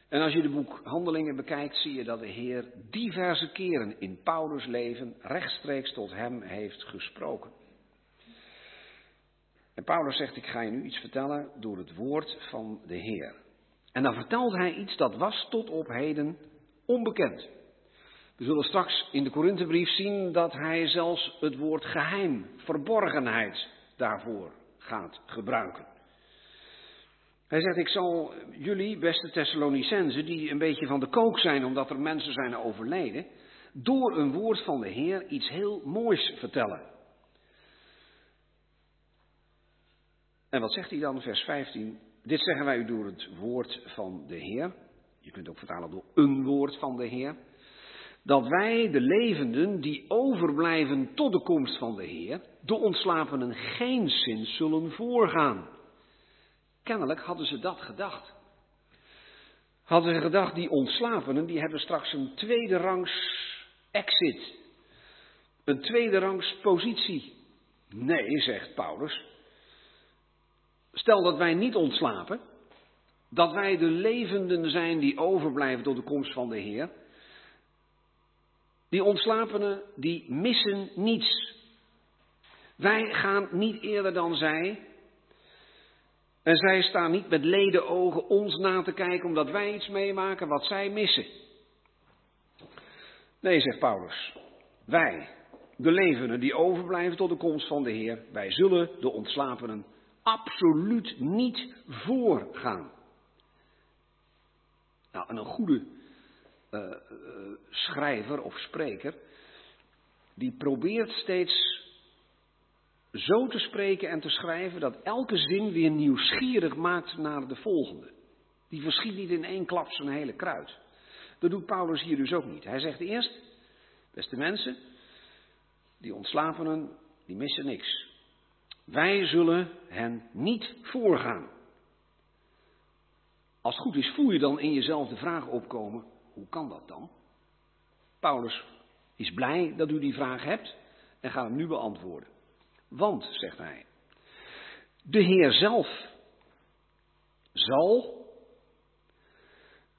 En als je de boek Handelingen bekijkt, zie je dat de Heer diverse keren in Paulus' leven rechtstreeks tot hem heeft gesproken. En Paulus zegt, ik ga je nu iets vertellen door het woord van de Heer. En dan vertelt hij iets dat was tot op heden onbekend. We zullen straks in de Korinthebrief zien dat hij zelfs het woord geheim, verborgenheid daarvoor gaat gebruiken. Hij zegt, ik zal jullie, beste Thessalonicenzen, die een beetje van de kook zijn omdat er mensen zijn overleden, door een woord van de Heer iets heel moois vertellen. En wat zegt hij dan, vers 15? Dit zeggen wij door het woord van de Heer. Je kunt ook vertalen door een woord van de Heer. Dat wij, de levenden, die overblijven tot de komst van de Heer, de ontslapenen geen zin zullen voorgaan. Kennelijk hadden ze dat gedacht. Hadden ze gedacht, die ontslapenen, die hebben straks een tweede rangs exit. Een tweede rangs positie. Nee, zegt Paulus. Stel dat wij niet ontslapen, dat wij de levenden zijn die overblijven tot de komst van de Heer. Die ontslapenen, die missen niets. Wij gaan niet eerder dan zij. En zij staan niet met leden ogen ons na te kijken omdat wij iets meemaken wat zij missen. Nee, zegt Paulus. Wij, de levenden die overblijven tot de komst van de Heer, wij zullen de ontslapenen absoluut niet voorgaan. Nou, en een goede uh, uh, schrijver of spreker, die probeert steeds zo te spreken en te schrijven dat elke zin weer nieuwsgierig maakt naar de volgende. Die verschiet niet in één klap zijn hele kruid. Dat doet Paulus hier dus ook niet. Hij zegt eerst, beste mensen, die ontslapenen, die missen niks. Wij zullen hen niet voorgaan. Als het goed is, voel je dan in jezelf de vraag opkomen: hoe kan dat dan? Paulus is blij dat u die vraag hebt en gaat hem nu beantwoorden. Want, zegt hij, de Heer zelf zal,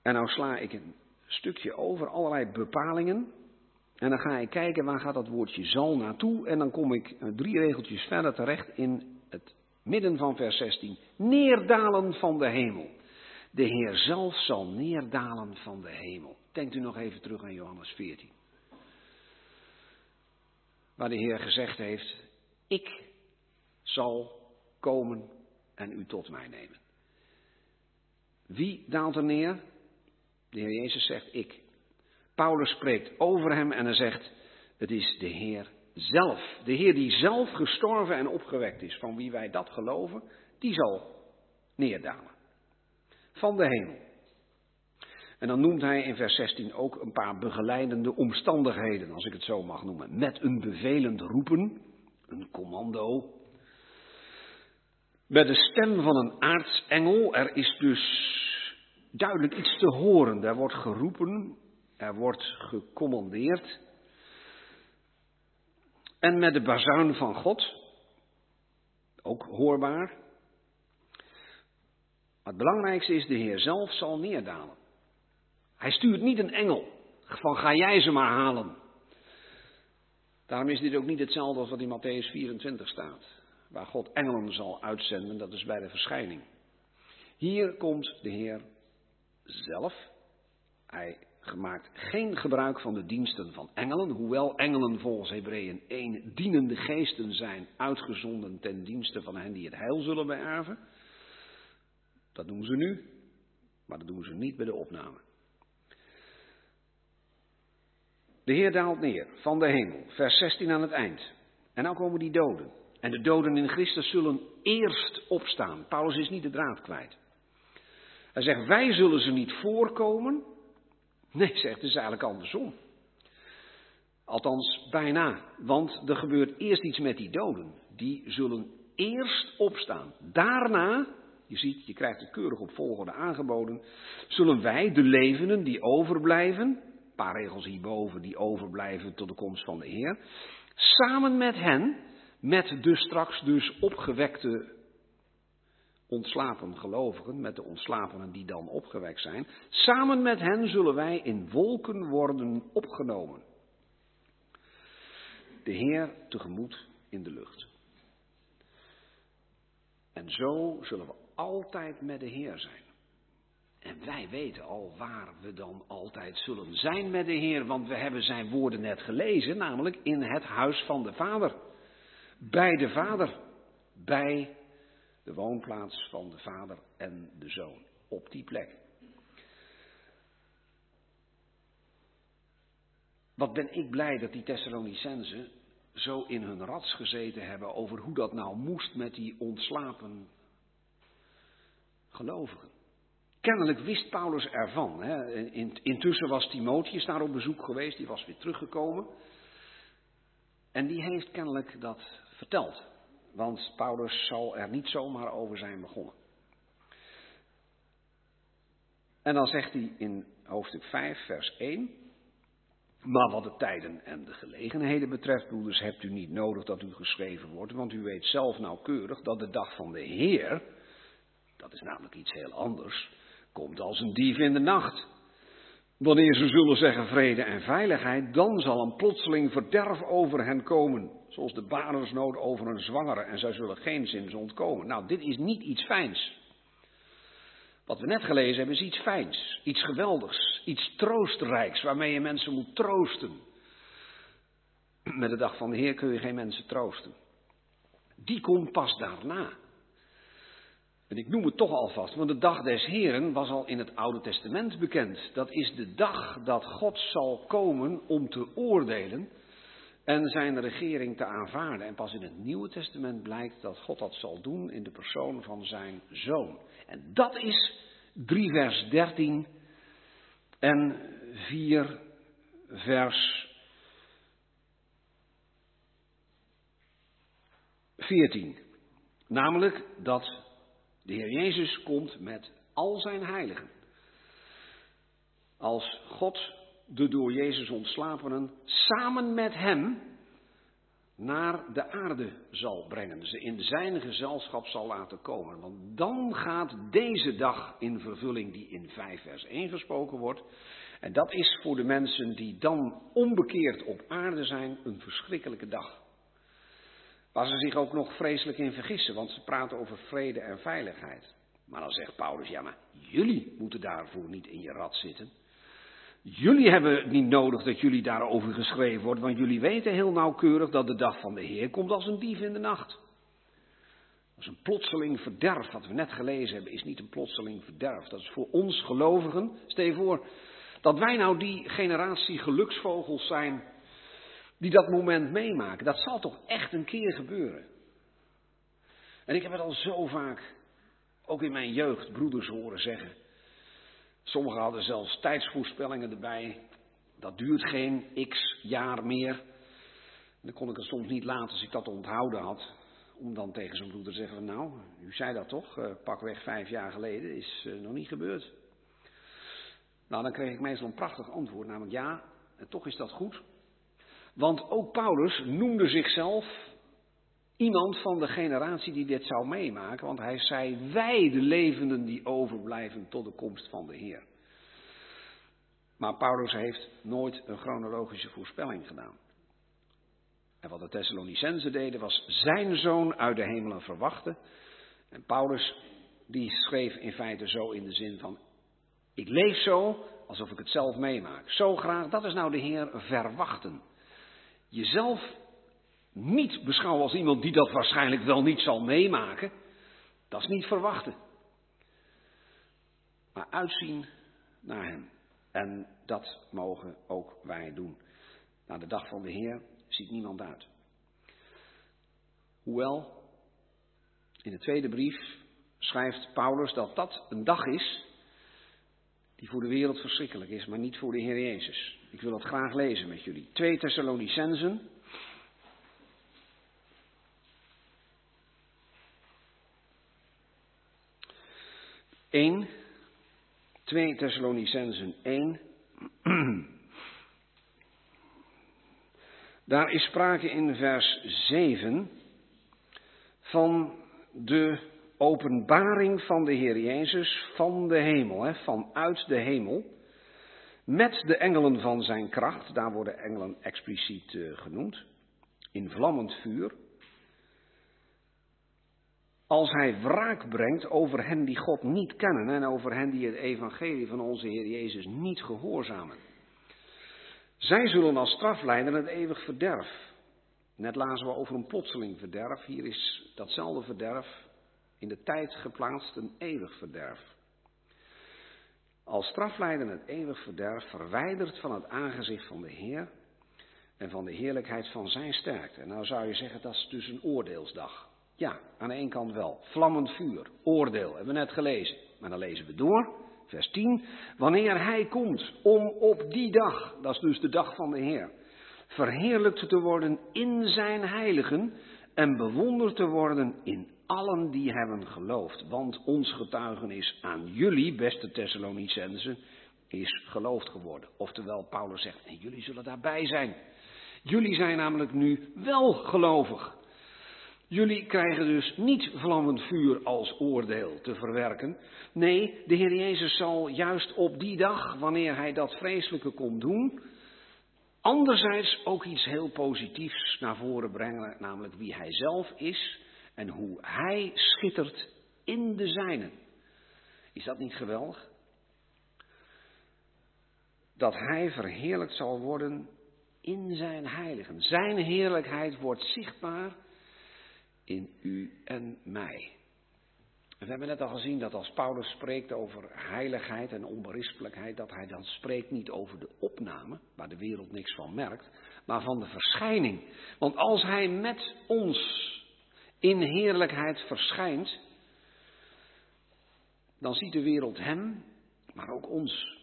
en nou sla ik een stukje over allerlei bepalingen, en dan ga ik kijken waar gaat dat woordje zal naartoe. En dan kom ik eh, drie regeltjes verder terecht in het midden van vers 16. Neerdalen van de hemel. De Heer zelf zal neerdalen van de hemel. Denkt u nog even terug aan Johannes 14. Waar de Heer gezegd heeft, ik zal komen en u tot mij nemen. Wie daalt er neer? De Heer Jezus zegt ik. Paulus spreekt over hem en hij zegt, het is de Heer zelf. De Heer die zelf gestorven en opgewekt is, van wie wij dat geloven, die zal neerdalen. Van de hemel. En dan noemt hij in vers 16 ook een paar begeleidende omstandigheden, als ik het zo mag noemen. Met een bevelend roepen, een commando. Met de stem van een aartsengel, er is dus duidelijk iets te horen. Er wordt geroepen, er wordt gecommandeerd. En met de bazuin van God, ook hoorbaar. Maar het belangrijkste is, de Heer zelf zal neerdalen. Hij stuurt niet een engel van ga jij ze maar halen. Daarom is dit ook niet hetzelfde als wat in Matthäus 24 staat. Waar God engelen zal uitzenden, dat is bij de verschijning. Hier komt de Heer zelf. Hij gemaakt geen gebruik van de diensten van engelen, hoewel engelen volgens Hebreeën 1 dienende geesten zijn uitgezonden ten dienste van hen die het heil zullen beërven. Dat doen ze nu, maar dat doen ze niet bij de opname. De Heer daalt neer van de hemel, vers 16 aan het eind. En nou komen die doden. En de doden in Christus zullen eerst opstaan. Paulus is niet de draad kwijt. Hij zegt, wij zullen ze niet voorkomen, Nee, zegt het is eigenlijk andersom. Althans, bijna. Want er gebeurt eerst iets met die doden. Die zullen eerst opstaan. Daarna, je ziet, je krijgt het keurig op volgorde aangeboden, zullen wij, de levenden die overblijven, een paar regels hierboven, die overblijven tot de komst van de Heer, samen met hen, met de straks dus opgewekte ontslapen gelovigen, met de ontslapenen die dan opgewekt zijn, samen met hen zullen wij in wolken worden opgenomen. De Heer tegemoet in de lucht. En zo zullen we altijd met de Heer zijn. En wij weten al waar we dan altijd zullen zijn met de Heer, want we hebben zijn woorden net gelezen, namelijk in het huis van de Vader. Bij de Vader, bij de woonplaats van de Vader en de Zoon, op die plek. Wat ben ik blij dat die Thessalonicenzen zo in hun rats gezeten hebben over hoe dat nou moest met die ontslapen gelovigen. Kennelijk wist Paulus ervan. Hè. Intussen was Timotheus daar op bezoek geweest, die was weer teruggekomen. En die heeft kennelijk dat verteld. Want Paulus zal er niet zomaar over zijn begonnen. En dan zegt hij in hoofdstuk 5, vers 1. Maar wat de tijden en de gelegenheden betreft, broeders, hebt u niet nodig dat u geschreven wordt, want u weet zelf nauwkeurig dat de dag van de Heer, dat is namelijk iets heel anders, komt als een dief in de nacht. Wanneer ze zullen zeggen vrede en veiligheid, dan zal een plotseling verderf over hen komen, zoals de badersnood over een zwangere, en zij zullen geen zins ontkomen. Nou, dit is niet iets fijns. Wat we net gelezen hebben is iets fijns, iets geweldigs, iets troostrijks waarmee je mensen moet troosten. Met de dag van de Heer kun je geen mensen troosten. Die komt pas daarna. En ik noem het toch alvast, want de dag des Heren was al in het Oude Testament bekend. Dat is de dag dat God zal komen om te oordelen en zijn regering te aanvaarden. En pas in het Nieuwe Testament blijkt dat God dat zal doen in de persoon van zijn zoon. En dat is 3 vers 13 en 4 vers 14. Namelijk dat de Heer Jezus komt met al zijn heiligen. Als God de door Jezus ontslapenen samen met hem naar de aarde zal brengen. Ze in zijn gezelschap zal laten komen. Want dan gaat deze dag in vervulling die in 5 vers 1 gesproken wordt. En dat is voor de mensen die dan onbekeerd op aarde zijn een verschrikkelijke dag. Waar ze zich ook nog vreselijk in vergissen, want ze praten over vrede en veiligheid. Maar dan zegt Paulus, ja maar jullie moeten daarvoor niet in je rad zitten. Jullie hebben het niet nodig dat jullie daarover geschreven wordt, want jullie weten heel nauwkeurig dat de dag van de Heer komt als een dief in de nacht. Dat een plotseling verderf. Wat we net gelezen hebben, is niet een plotseling verderf. Dat is voor ons gelovigen. Stel je voor dat wij nou die generatie geluksvogels zijn die dat moment meemaken. Dat zal toch echt een keer gebeuren. En ik heb het al zo vaak, ook in mijn jeugd, broeders horen zeggen. Sommigen hadden zelfs tijdsvoorspellingen erbij. Dat duurt geen x jaar meer. En dan kon ik het soms niet laten als ik dat onthouden had. Om dan tegen zo'n broeder te zeggen: Nou, u zei dat toch, uh, pakweg vijf jaar geleden, is uh, nog niet gebeurd. Nou, dan kreeg ik meestal een prachtig antwoord, namelijk ja, en toch is dat goed. Want ook Paulus noemde zichzelf iemand van de generatie die dit zou meemaken, want hij zei, wij de levenden die overblijven tot de komst van de Heer. Maar Paulus heeft nooit een chronologische voorspelling gedaan. En wat de Thessalonicenzen deden was zijn zoon uit de hemelen verwachten. En Paulus die schreef in feite zo in de zin van, ik leef zo alsof ik het zelf meemaak. Zo graag, dat is nou de Heer verwachten. Jezelf niet beschouwen als iemand die dat waarschijnlijk wel niet zal meemaken, dat is niet verwachten. Maar uitzien naar Hem. En dat mogen ook wij doen. Naar de dag van de Heer ziet niemand uit. Hoewel, in de tweede brief schrijft Paulus dat dat een dag is die voor de wereld verschrikkelijk is, maar niet voor de Heer Jezus. Ik wil dat graag lezen met jullie. 2 Thessalonicensen. 1. 2 Thessalonicensen 1. Daar is sprake in vers 7 van de openbaring van de Heer Jezus van de hemel, hè, vanuit de hemel met de engelen van zijn kracht, daar worden engelen expliciet uh, genoemd, in vlammend vuur, als hij wraak brengt over hen die God niet kennen en over hen die het evangelie van onze Heer Jezus niet gehoorzamen. Zij zullen als straf lijden het eeuwig verderf. Net lazen we over een plotseling verderf. Hier is datzelfde verderf in de tijd geplaatst een eeuwig verderf. Als straflijden het eeuwig verderf, verwijderd van het aangezicht van de Heer en van de heerlijkheid van zijn sterkte. En nou zou je zeggen, dat is dus een oordeelsdag. Ja, aan de ene kant wel. Vlammend vuur, oordeel, hebben we net gelezen. Maar dan lezen we door, vers 10. Wanneer hij komt om op die dag, dat is dus de dag van de Heer, verheerlijkt te worden in zijn heiligen en bewonderd te worden in allen die hebben geloofd. Want ons getuigenis aan jullie, beste Thessalonicensen, is geloofd geworden. Oftewel, Paulus zegt, jullie zullen daarbij zijn. Jullie zijn namelijk nu wel gelovig. Jullie krijgen dus niet vlammend vuur als oordeel te verwerken. Nee, de Heer Jezus zal juist op die dag, wanneer Hij dat vreselijke komt doen, anderzijds ook iets heel positiefs naar voren brengen, namelijk wie Hij zelf is en hoe Hij schittert in de zijnen. Is dat niet geweldig? Dat Hij verheerlijkt zal worden in zijn heiligen. Zijn heerlijkheid wordt zichtbaar in u en mij. we hebben net al gezien dat als Paulus spreekt over heiligheid en onberispelijkheid, dat hij dan spreekt niet over de opname, waar de wereld niks van merkt, maar van de verschijning. Want als hij met ons in heerlijkheid verschijnt, dan ziet de wereld hem, maar ook ons.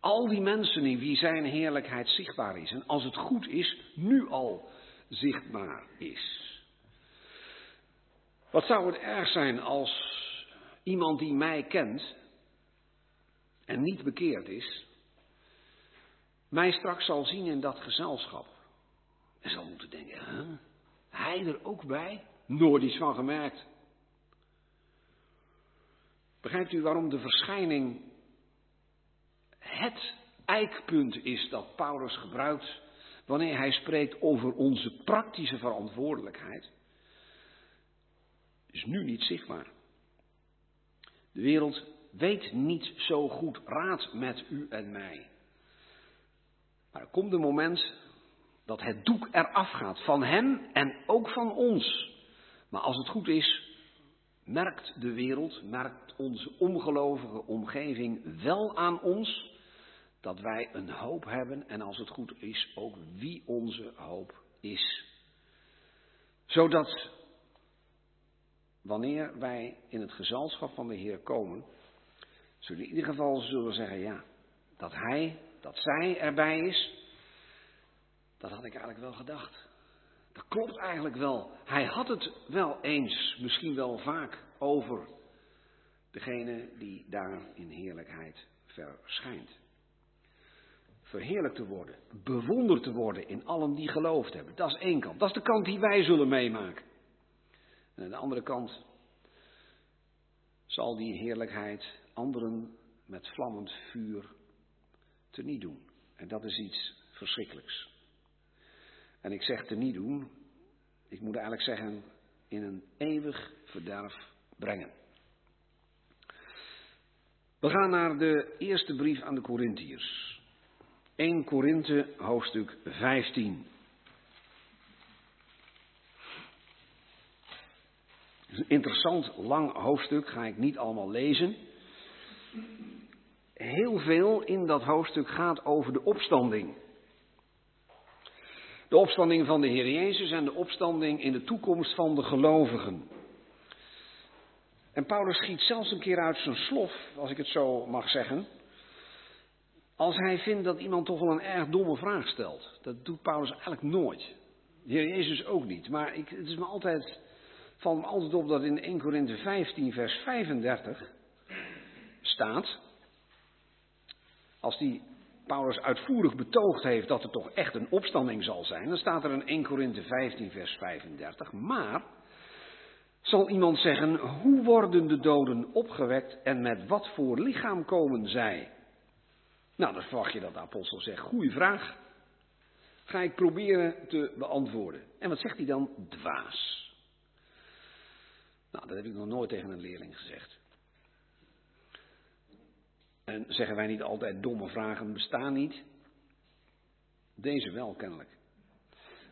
Al die mensen in wie zijn heerlijkheid zichtbaar is. En als het goed is, nu al zichtbaar is. Wat zou het erg zijn als iemand die mij kent en niet bekeerd is, mij straks zal zien in dat gezelschap. En zal moeten denken, huh? hij er ook bij? Nooit iets van gemerkt. Begrijpt u waarom de verschijning het eikpunt is dat Paulus gebruikt wanneer hij spreekt over onze praktische verantwoordelijkheid? is nu niet zichtbaar. De wereld weet niet zo goed raad met u en mij. Maar er komt een moment dat het doek eraf gaat van hem en ook van ons. Maar als het goed is, merkt de wereld, merkt onze ongelovige omgeving wel aan ons dat wij een hoop hebben en als het goed is ook wie onze hoop is. Zodat wanneer wij in het gezelschap van de Heer komen, zullen in ieder geval zullen zeggen, ja, dat Hij, dat zij erbij is, dat had ik eigenlijk wel gedacht. Dat klopt eigenlijk wel. Hij had het wel eens, misschien wel vaak, over degene die daar in heerlijkheid verschijnt. Verheerlijk te worden, bewonderd te worden in allen die geloofd hebben. Dat is één kant. Dat is de kant die wij zullen meemaken. En aan de andere kant zal die heerlijkheid anderen met vlammend vuur teniet doen. En dat is iets verschrikkelijks. En ik zeg teniet doen, ik moet eigenlijk zeggen, in een eeuwig verderf brengen. We gaan naar de eerste brief aan de Corinthiërs. 1 Korinthe, hoofdstuk 15. is een interessant lang hoofdstuk, ga ik niet allemaal lezen. Heel veel in dat hoofdstuk gaat over de opstanding. De opstanding van de Heer Jezus en de opstanding in de toekomst van de gelovigen. En Paulus schiet zelfs een keer uit zijn slof, als ik het zo mag zeggen. Als hij vindt dat iemand toch wel een erg domme vraag stelt. Dat doet Paulus eigenlijk nooit. De Heer Jezus ook niet. Maar ik, het is me altijd valt me altijd op dat in 1 Korinthe 15, vers 35, staat, als die Paulus uitvoerig betoogd heeft dat er toch echt een opstanding zal zijn, dan staat er in 1 Korinthe 15, vers 35. Maar zal iemand zeggen, hoe worden de doden opgewekt en met wat voor lichaam komen zij? Nou, dan verwacht je dat de apostel zegt, goeie vraag. Ga ik proberen te beantwoorden. En wat zegt hij dan? Dwaas. Nou, dat heb ik nog nooit tegen een leerling gezegd. En zeggen wij niet altijd domme vragen bestaan niet? Deze wel kennelijk.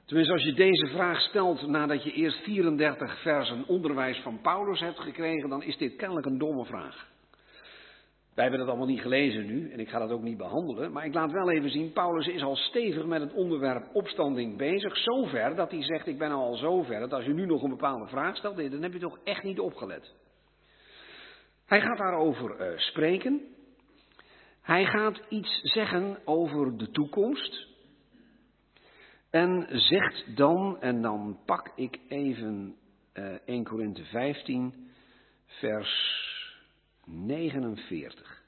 Tenminste, als je deze vraag stelt nadat je eerst 34 versen onderwijs van Paulus hebt gekregen, dan is dit kennelijk een domme vraag. Wij hebben dat allemaal niet gelezen nu en ik ga dat ook niet behandelen, maar ik laat wel even zien, Paulus is al stevig met het onderwerp opstanding bezig, zover dat hij zegt, ik ben al zover dat als je nu nog een bepaalde vraag stelt, dan heb je toch echt niet opgelet. Hij gaat daarover uh, spreken. Hij gaat iets zeggen over de toekomst. En zegt dan, en dan pak ik even uh, 1 Korinthe 15, vers 49.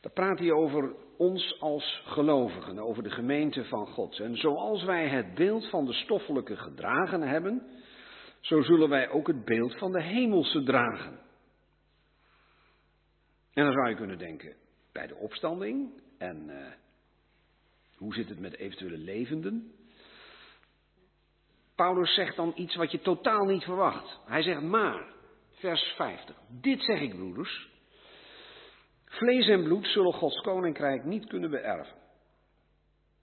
Daar praat hij over ons als gelovigen, over de gemeente van God. En zoals wij het beeld van de stoffelijke gedragen hebben, zo zullen wij ook het beeld van de hemelse dragen. En dan zou je kunnen denken, bij de opstanding en uh, hoe zit het met eventuele levenden? Paulus zegt dan iets wat je totaal niet verwacht. Hij zegt maar, vers 50. Dit zeg ik, broeders. Vlees en bloed zullen Gods koninkrijk niet kunnen beërven.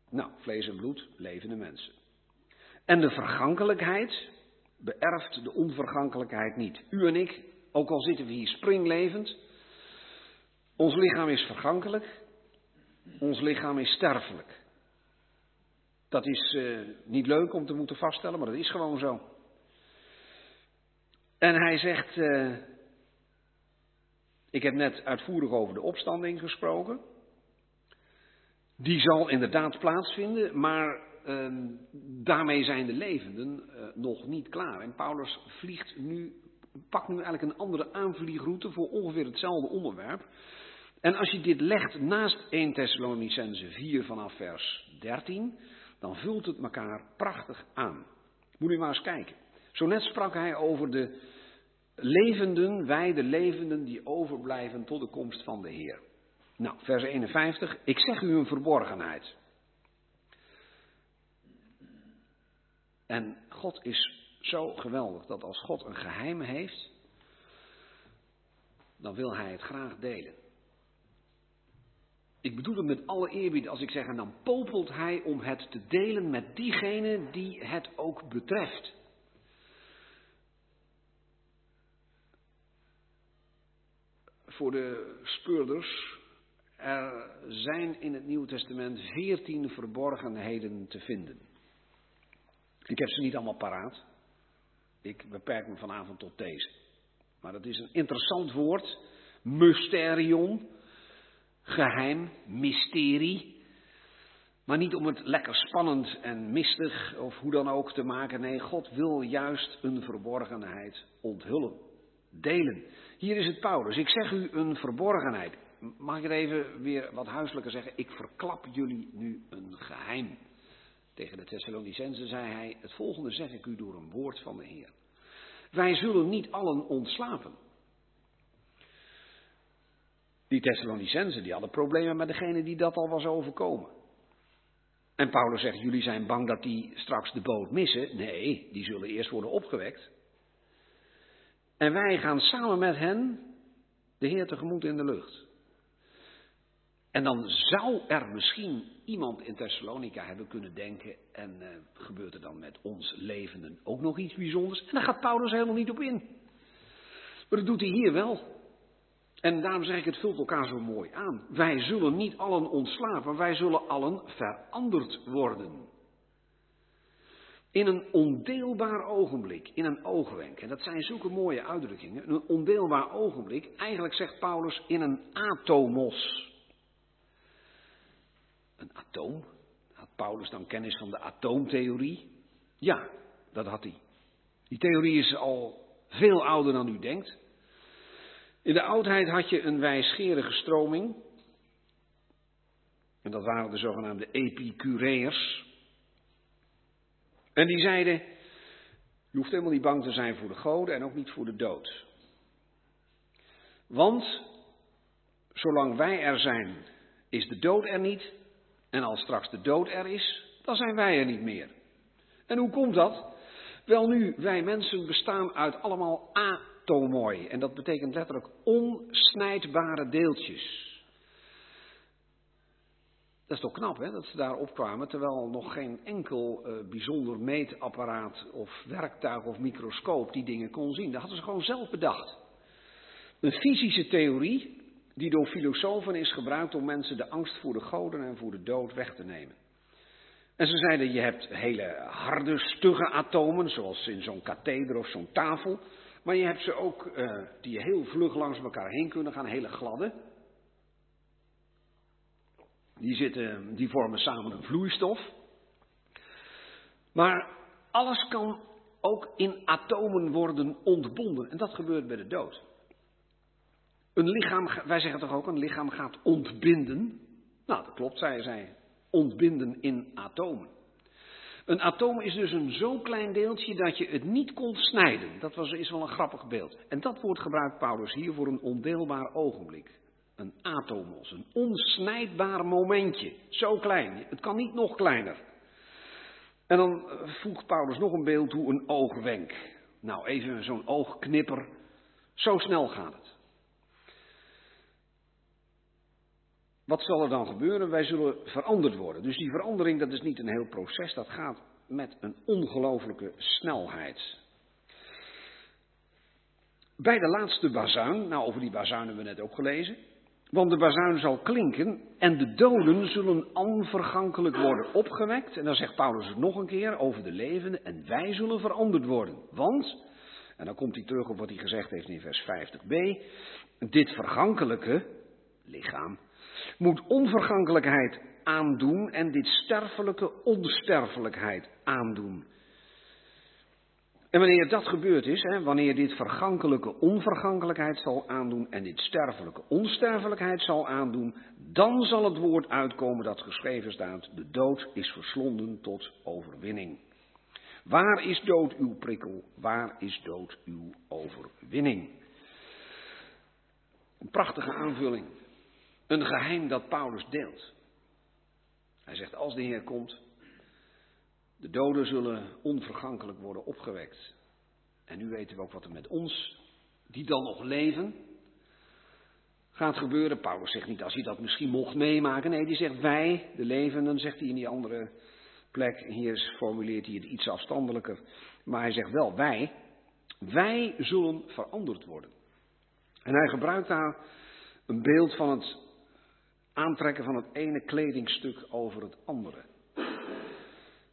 Nou, vlees en bloed, levende mensen. En de vergankelijkheid beërft de onvergankelijkheid niet. U en ik, ook al zitten we hier springlevend, ons lichaam is vergankelijk, ons lichaam is sterfelijk. Dat is uh, niet leuk om te moeten vaststellen, maar dat is gewoon zo. En hij zegt, uh, ik heb net uitvoerig over de opstanding gesproken. Die zal inderdaad plaatsvinden, maar uh, daarmee zijn de levenden uh, nog niet klaar. En Paulus vliegt nu, pakt nu eigenlijk een andere aanvliegroute voor ongeveer hetzelfde onderwerp. En als je dit legt naast 1 Thessalonicense 4 vanaf vers 13, dan vult het elkaar prachtig aan. Moet u maar eens kijken. Zo net sprak hij over de levenden, wij de levenden die overblijven tot de komst van de Heer. Nou, vers 51. Ik zeg u een verborgenheid. En God is zo geweldig dat als God een geheim heeft, dan wil hij het graag delen. Ik bedoel het met alle eerbied als ik zeg, en dan popelt hij om het te delen met diegene die het ook betreft. Voor de speurders, er zijn in het Nieuwe Testament veertien verborgenheden te vinden. Ik heb ze niet allemaal paraat. Ik beperk me vanavond tot deze. Maar dat is een interessant woord, mysterion geheim, mysterie. Maar niet om het lekker spannend en mistig of hoe dan ook te maken. Nee, God wil juist een verborgenheid onthullen, delen. Hier is het Paulus. Ik zeg u een verborgenheid. Mag ik het even weer wat huiselijker zeggen? Ik verklap jullie nu een geheim. Tegen de Thessalonicenzen zei hij: Het volgende zeg ik u door een woord van de Heer. Wij zullen niet allen ontslapen. Die Thessalonicenzen die hadden problemen met degene die dat al was overkomen. En Paulus zegt, jullie zijn bang dat die straks de boot missen. Nee, die zullen eerst worden opgewekt. En wij gaan samen met hen de Heer tegemoet in de lucht. En dan zou er misschien iemand in Thessalonica hebben kunnen denken, en uh, gebeurt er dan met ons levenden ook nog iets bijzonders? En daar gaat Paulus helemaal niet op in. Maar dat doet hij hier wel. En daarom zeg ik, het vult elkaar zo mooi aan. Wij zullen niet allen ontslaven, wij zullen allen veranderd worden. In een ondeelbaar ogenblik, in een oogwenk. En dat zijn zulke mooie uitdrukkingen. Een ondeelbaar ogenblik, eigenlijk zegt Paulus in een atomos. Een atoom? Had Paulus dan kennis van de atoomtheorie? Ja, dat had hij. Die theorie is al veel ouder dan u denkt. In de oudheid had je een wijsgerige stroming. En dat waren de zogenaamde Epicureërs. En die zeiden: Je hoeft helemaal niet bang te zijn voor de goden en ook niet voor de dood. Want zolang wij er zijn, is de dood er niet. En als straks de dood er is, dan zijn wij er niet meer. En hoe komt dat? Wel nu, wij mensen bestaan uit allemaal En dat betekent letterlijk onsnijdbare deeltjes. Dat is toch knap, hè, dat ze daar opkwamen, terwijl nog geen enkel uh, bijzonder meetapparaat of werktuig of microscoop die dingen kon zien. Dat hadden ze gewoon zelf bedacht. Een fysische theorie die door filosofen is gebruikt om mensen de angst voor de goden en voor de dood weg te nemen. En ze zeiden, je hebt hele harde, stugge atomen, zoals in zo'n katheder of zo'n tafel. Maar je hebt ze ook uh, die heel vlug langs elkaar heen kunnen gaan, hele gladde. Die, zitten, die vormen samen een vloeistof. Maar alles kan ook in atomen worden ontbonden. En dat gebeurt bij de dood. Een lichaam, wij zeggen toch ook, een lichaam gaat ontbinden. Nou, dat klopt, zei zij. Ontbinden in atomen. Een atoom is dus een zo klein deeltje dat je het niet kon snijden. Dat was, is wel een grappig beeld. En dat woord gebruikt Paulus hier voor een ondeelbaar ogenblik. Een atomos, een onsnijdbaar momentje. Zo klein. Het kan niet nog kleiner. En dan eh, voegt Paulus nog een beeld toe, een oogwenk. Nou, even zo'n oogknipper. Zo snel gaat het. Wat zal er dan gebeuren? Wij zullen veranderd worden. Dus die verandering, dat is niet een heel proces, dat gaat met een ongelofelijke snelheid. Bij de laatste bazuin, nou over die bazuin hebben we net ook gelezen. Want de bazuin zal klinken en de doden zullen onvergankelijk worden opgewekt. En dan zegt Paulus het nog een keer over de levenden. En wij zullen veranderd worden. Want, en dan komt hij terug op wat hij gezegd heeft in vers 50b. Dit vergankelijke lichaam moet onvergankelijkheid aandoen en dit sterfelijke onsterfelijkheid aandoen. En wanneer dat gebeurd is, hè, wanneer dit vergankelijke onvergankelijkheid zal aandoen en dit sterfelijke onsterfelijkheid zal aandoen, dan zal het woord uitkomen dat geschreven staat, de dood is verslonden tot overwinning. Waar is dood uw prikkel? Waar is dood uw overwinning? Een prachtige aanvulling. Een geheim dat Paulus deelt. Hij zegt, als de Heer komt, de doden zullen onvergankelijk worden opgewekt. En nu weten we ook wat er met ons, die dan nog leven, gaat gebeuren. Paulus zegt niet als hij dat misschien mocht meemaken. Nee, die zegt wij, de levenden, zegt hij in die andere plek. Hier formuleert hij het iets afstandelijker. Maar hij zegt wel wij. Wij zullen veranderd worden. En hij gebruikt daar een beeld van het aantrekken van het ene kledingstuk over het andere.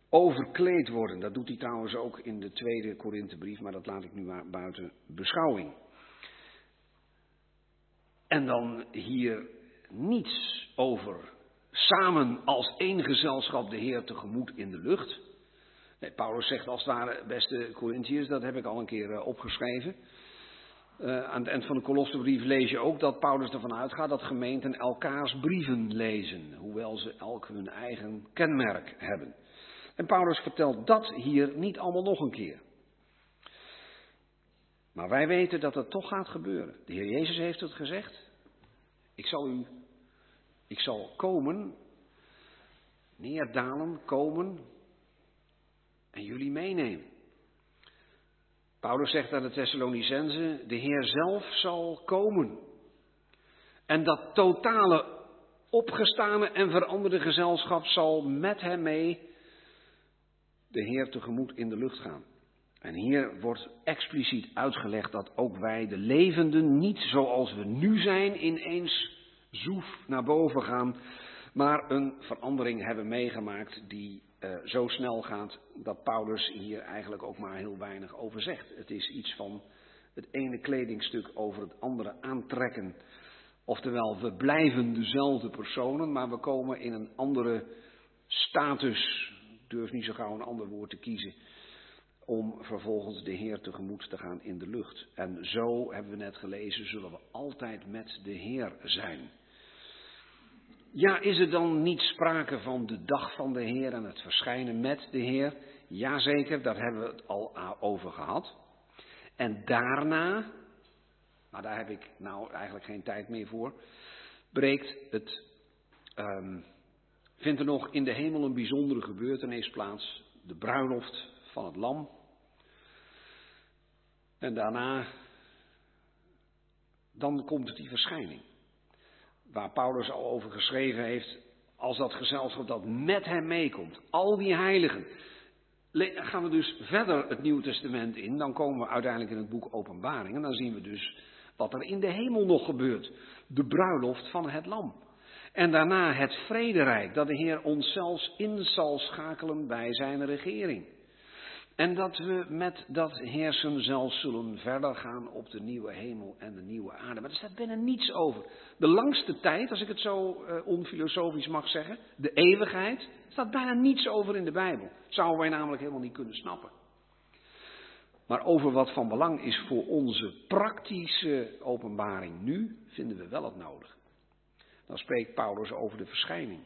Overkleed worden, dat doet hij trouwens ook in de tweede Korinthebrief, maar dat laat ik nu buiten beschouwing. En dan hier niets over samen als één gezelschap de Heer tegemoet in de lucht. Nee, Paulus zegt als het ware, beste Corinthiërs, dat heb ik al een keer eh, opgeschreven. Uh, aan het eind van de Kolossenbrief lees je ook dat Paulus ervan uitgaat dat gemeenten elkaars brieven lezen, hoewel ze elk hun eigen kenmerk hebben. En Paulus vertelt dat hier niet allemaal nog een keer. Maar wij weten dat het toch gaat gebeuren. De Heer Jezus heeft het gezegd. Ik zal u, ik zal komen, neerdalen, komen en jullie meenemen. Paulus zegt aan de Thessalonicense, de Heer zelf zal komen. En dat totale opgestane en veranderde gezelschap zal met hem mee de Heer tegemoet in de lucht gaan. En hier wordt expliciet uitgelegd dat ook wij, de levenden, niet zoals we nu zijn, ineens zoef naar boven gaan, maar een verandering hebben meegemaakt die uh, zo snel gaat dat Paulus hier eigenlijk ook maar heel weinig over zegt. Het is iets van het ene kledingstuk over het andere aantrekken. Oftewel, we blijven dezelfde personen, maar we komen in een andere status. Ik durf niet zo gauw een ander woord te kiezen. om vervolgens de Heer tegemoet te gaan in de lucht. En zo, hebben we net gelezen, zullen we altijd met de Heer zijn. Ja, is er dan niet sprake van de dag van de Heer en het verschijnen met de Heer? Jazeker, daar hebben we het al over gehad. En daarna, maar daar heb ik nou eigenlijk geen tijd meer voor, breekt het, um, vindt er nog in de hemel een bijzondere gebeurtenis plaats, de bruiloft van het lam. En daarna, dan komt die verschijning waar Paulus al over geschreven heeft, als dat gezelschap dat met hem meekomt, al die heiligen. Gaan we dus verder het Nieuwe Testament in, dan komen we uiteindelijk in het boek Openbaring en dan zien we dus wat er in de hemel nog gebeurt. De bruiloft van het lam. En daarna het vrederijk, dat de Heer ons zelfs in zal schakelen bij zijn regering. En dat we met dat heersen zelf zullen verder gaan op de nieuwe hemel en de nieuwe aarde. Maar er staat binnen niets over. De langste tijd, als ik het zo uh, onfilosofisch mag zeggen, de eeuwigheid, staat bijna niets over in de Bijbel. Zouden wij namelijk helemaal niet kunnen snappen. Maar over wat van belang is voor onze praktische openbaring nu, vinden we wel het nodig. Dan spreekt Paulus over de verschijning.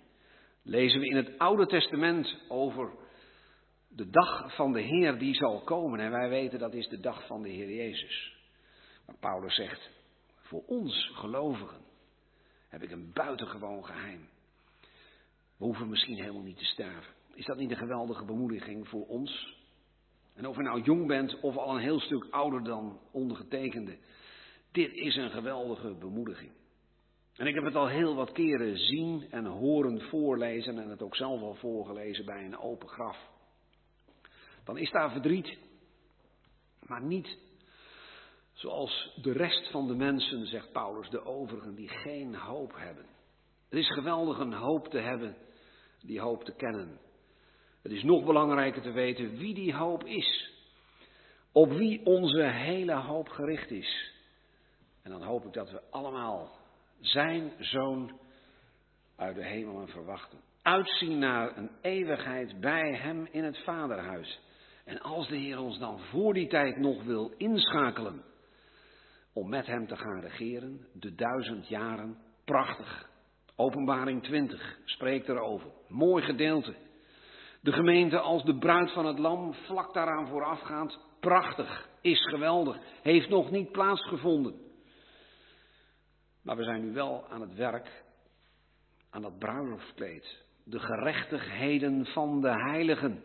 Lezen we in het Oude Testament over de dag van de Heer die zal komen. En wij weten dat is de dag van de Heer Jezus. Maar Paulus zegt, voor ons gelovigen heb ik een buitengewoon geheim. We hoeven misschien helemaal niet te sterven. Is dat niet een geweldige bemoediging voor ons? En of je nou jong bent of al een heel stuk ouder dan ondergetekende. Dit is een geweldige bemoediging. En ik heb het al heel wat keren zien en horen voorlezen en het ook zelf al voorgelezen bij een open graf dan is daar verdriet. Maar niet zoals de rest van de mensen, zegt Paulus, de overigen, die geen hoop hebben. Het is geweldig een hoop te hebben, die hoop te kennen. Het is nog belangrijker te weten wie die hoop is. Op wie onze hele hoop gericht is. En dan hoop ik dat we allemaal zijn zoon uit de hemelen verwachten. Uitzien naar een eeuwigheid bij hem in het vaderhuis. En als de Heer ons dan voor die tijd nog wil inschakelen om met Hem te gaan regeren, de duizend jaren, prachtig. Openbaring 20 spreekt erover. Mooi gedeelte. De gemeente als de bruid van het lam, vlak daaraan voorafgaand, prachtig, is geweldig, heeft nog niet plaatsgevonden. Maar we zijn nu wel aan het werk, aan dat bruiloftkleed. De gerechtigheden van de heiligen.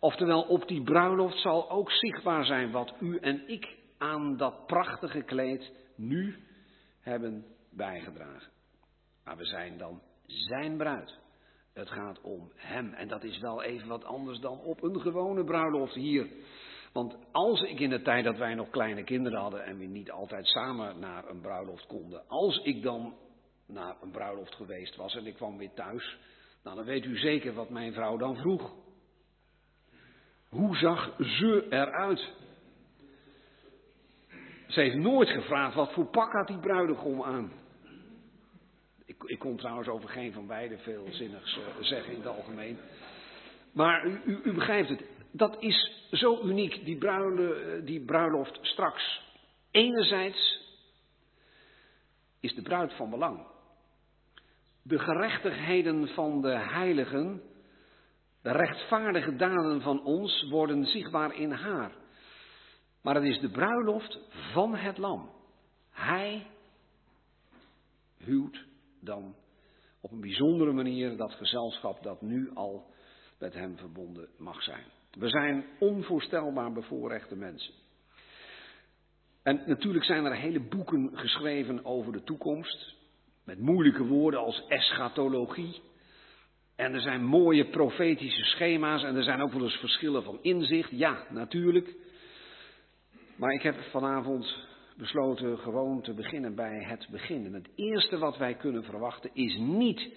Oftewel, op die bruiloft zal ook zichtbaar zijn wat u en ik aan dat prachtige kleed nu hebben bijgedragen. Maar we zijn dan zijn bruid. Het gaat om hem. En dat is wel even wat anders dan op een gewone bruiloft hier. Want als ik in de tijd dat wij nog kleine kinderen hadden en we niet altijd samen naar een bruiloft konden, als ik dan naar een bruiloft geweest was en ik kwam weer thuis, nou dan weet u zeker wat mijn vrouw dan vroeg. Hoe zag ze eruit? Ze heeft nooit gevraagd wat voor pak had die bruidegom aan. Ik, ik kon trouwens over geen van beide veelzinnigs uh, zeggen in het algemeen. Maar u, u, u, begrijpt het, dat is zo uniek, die, eh, die bruiloft straks. Enerzijds is de bruid van belang. De gerechtigheden van de heiligen de rechtvaardige daden van ons worden zichtbaar in haar. Maar het is de bruiloft van het lam. Hij huwt dan op een bijzondere manier dat gezelschap dat nu al met hem verbonden mag zijn. We zijn onvoorstelbaar bevoorrechte mensen. En natuurlijk zijn er hele boeken geschreven over de toekomst. Met moeilijke woorden als eschatologie. En er zijn mooie profetische schema's en er zijn ook wel eens verschillen van inzicht. Ja, natuurlijk. Maar ik heb vanavond besloten gewoon te beginnen bij het begin. En het eerste wat wij kunnen verwachten is niet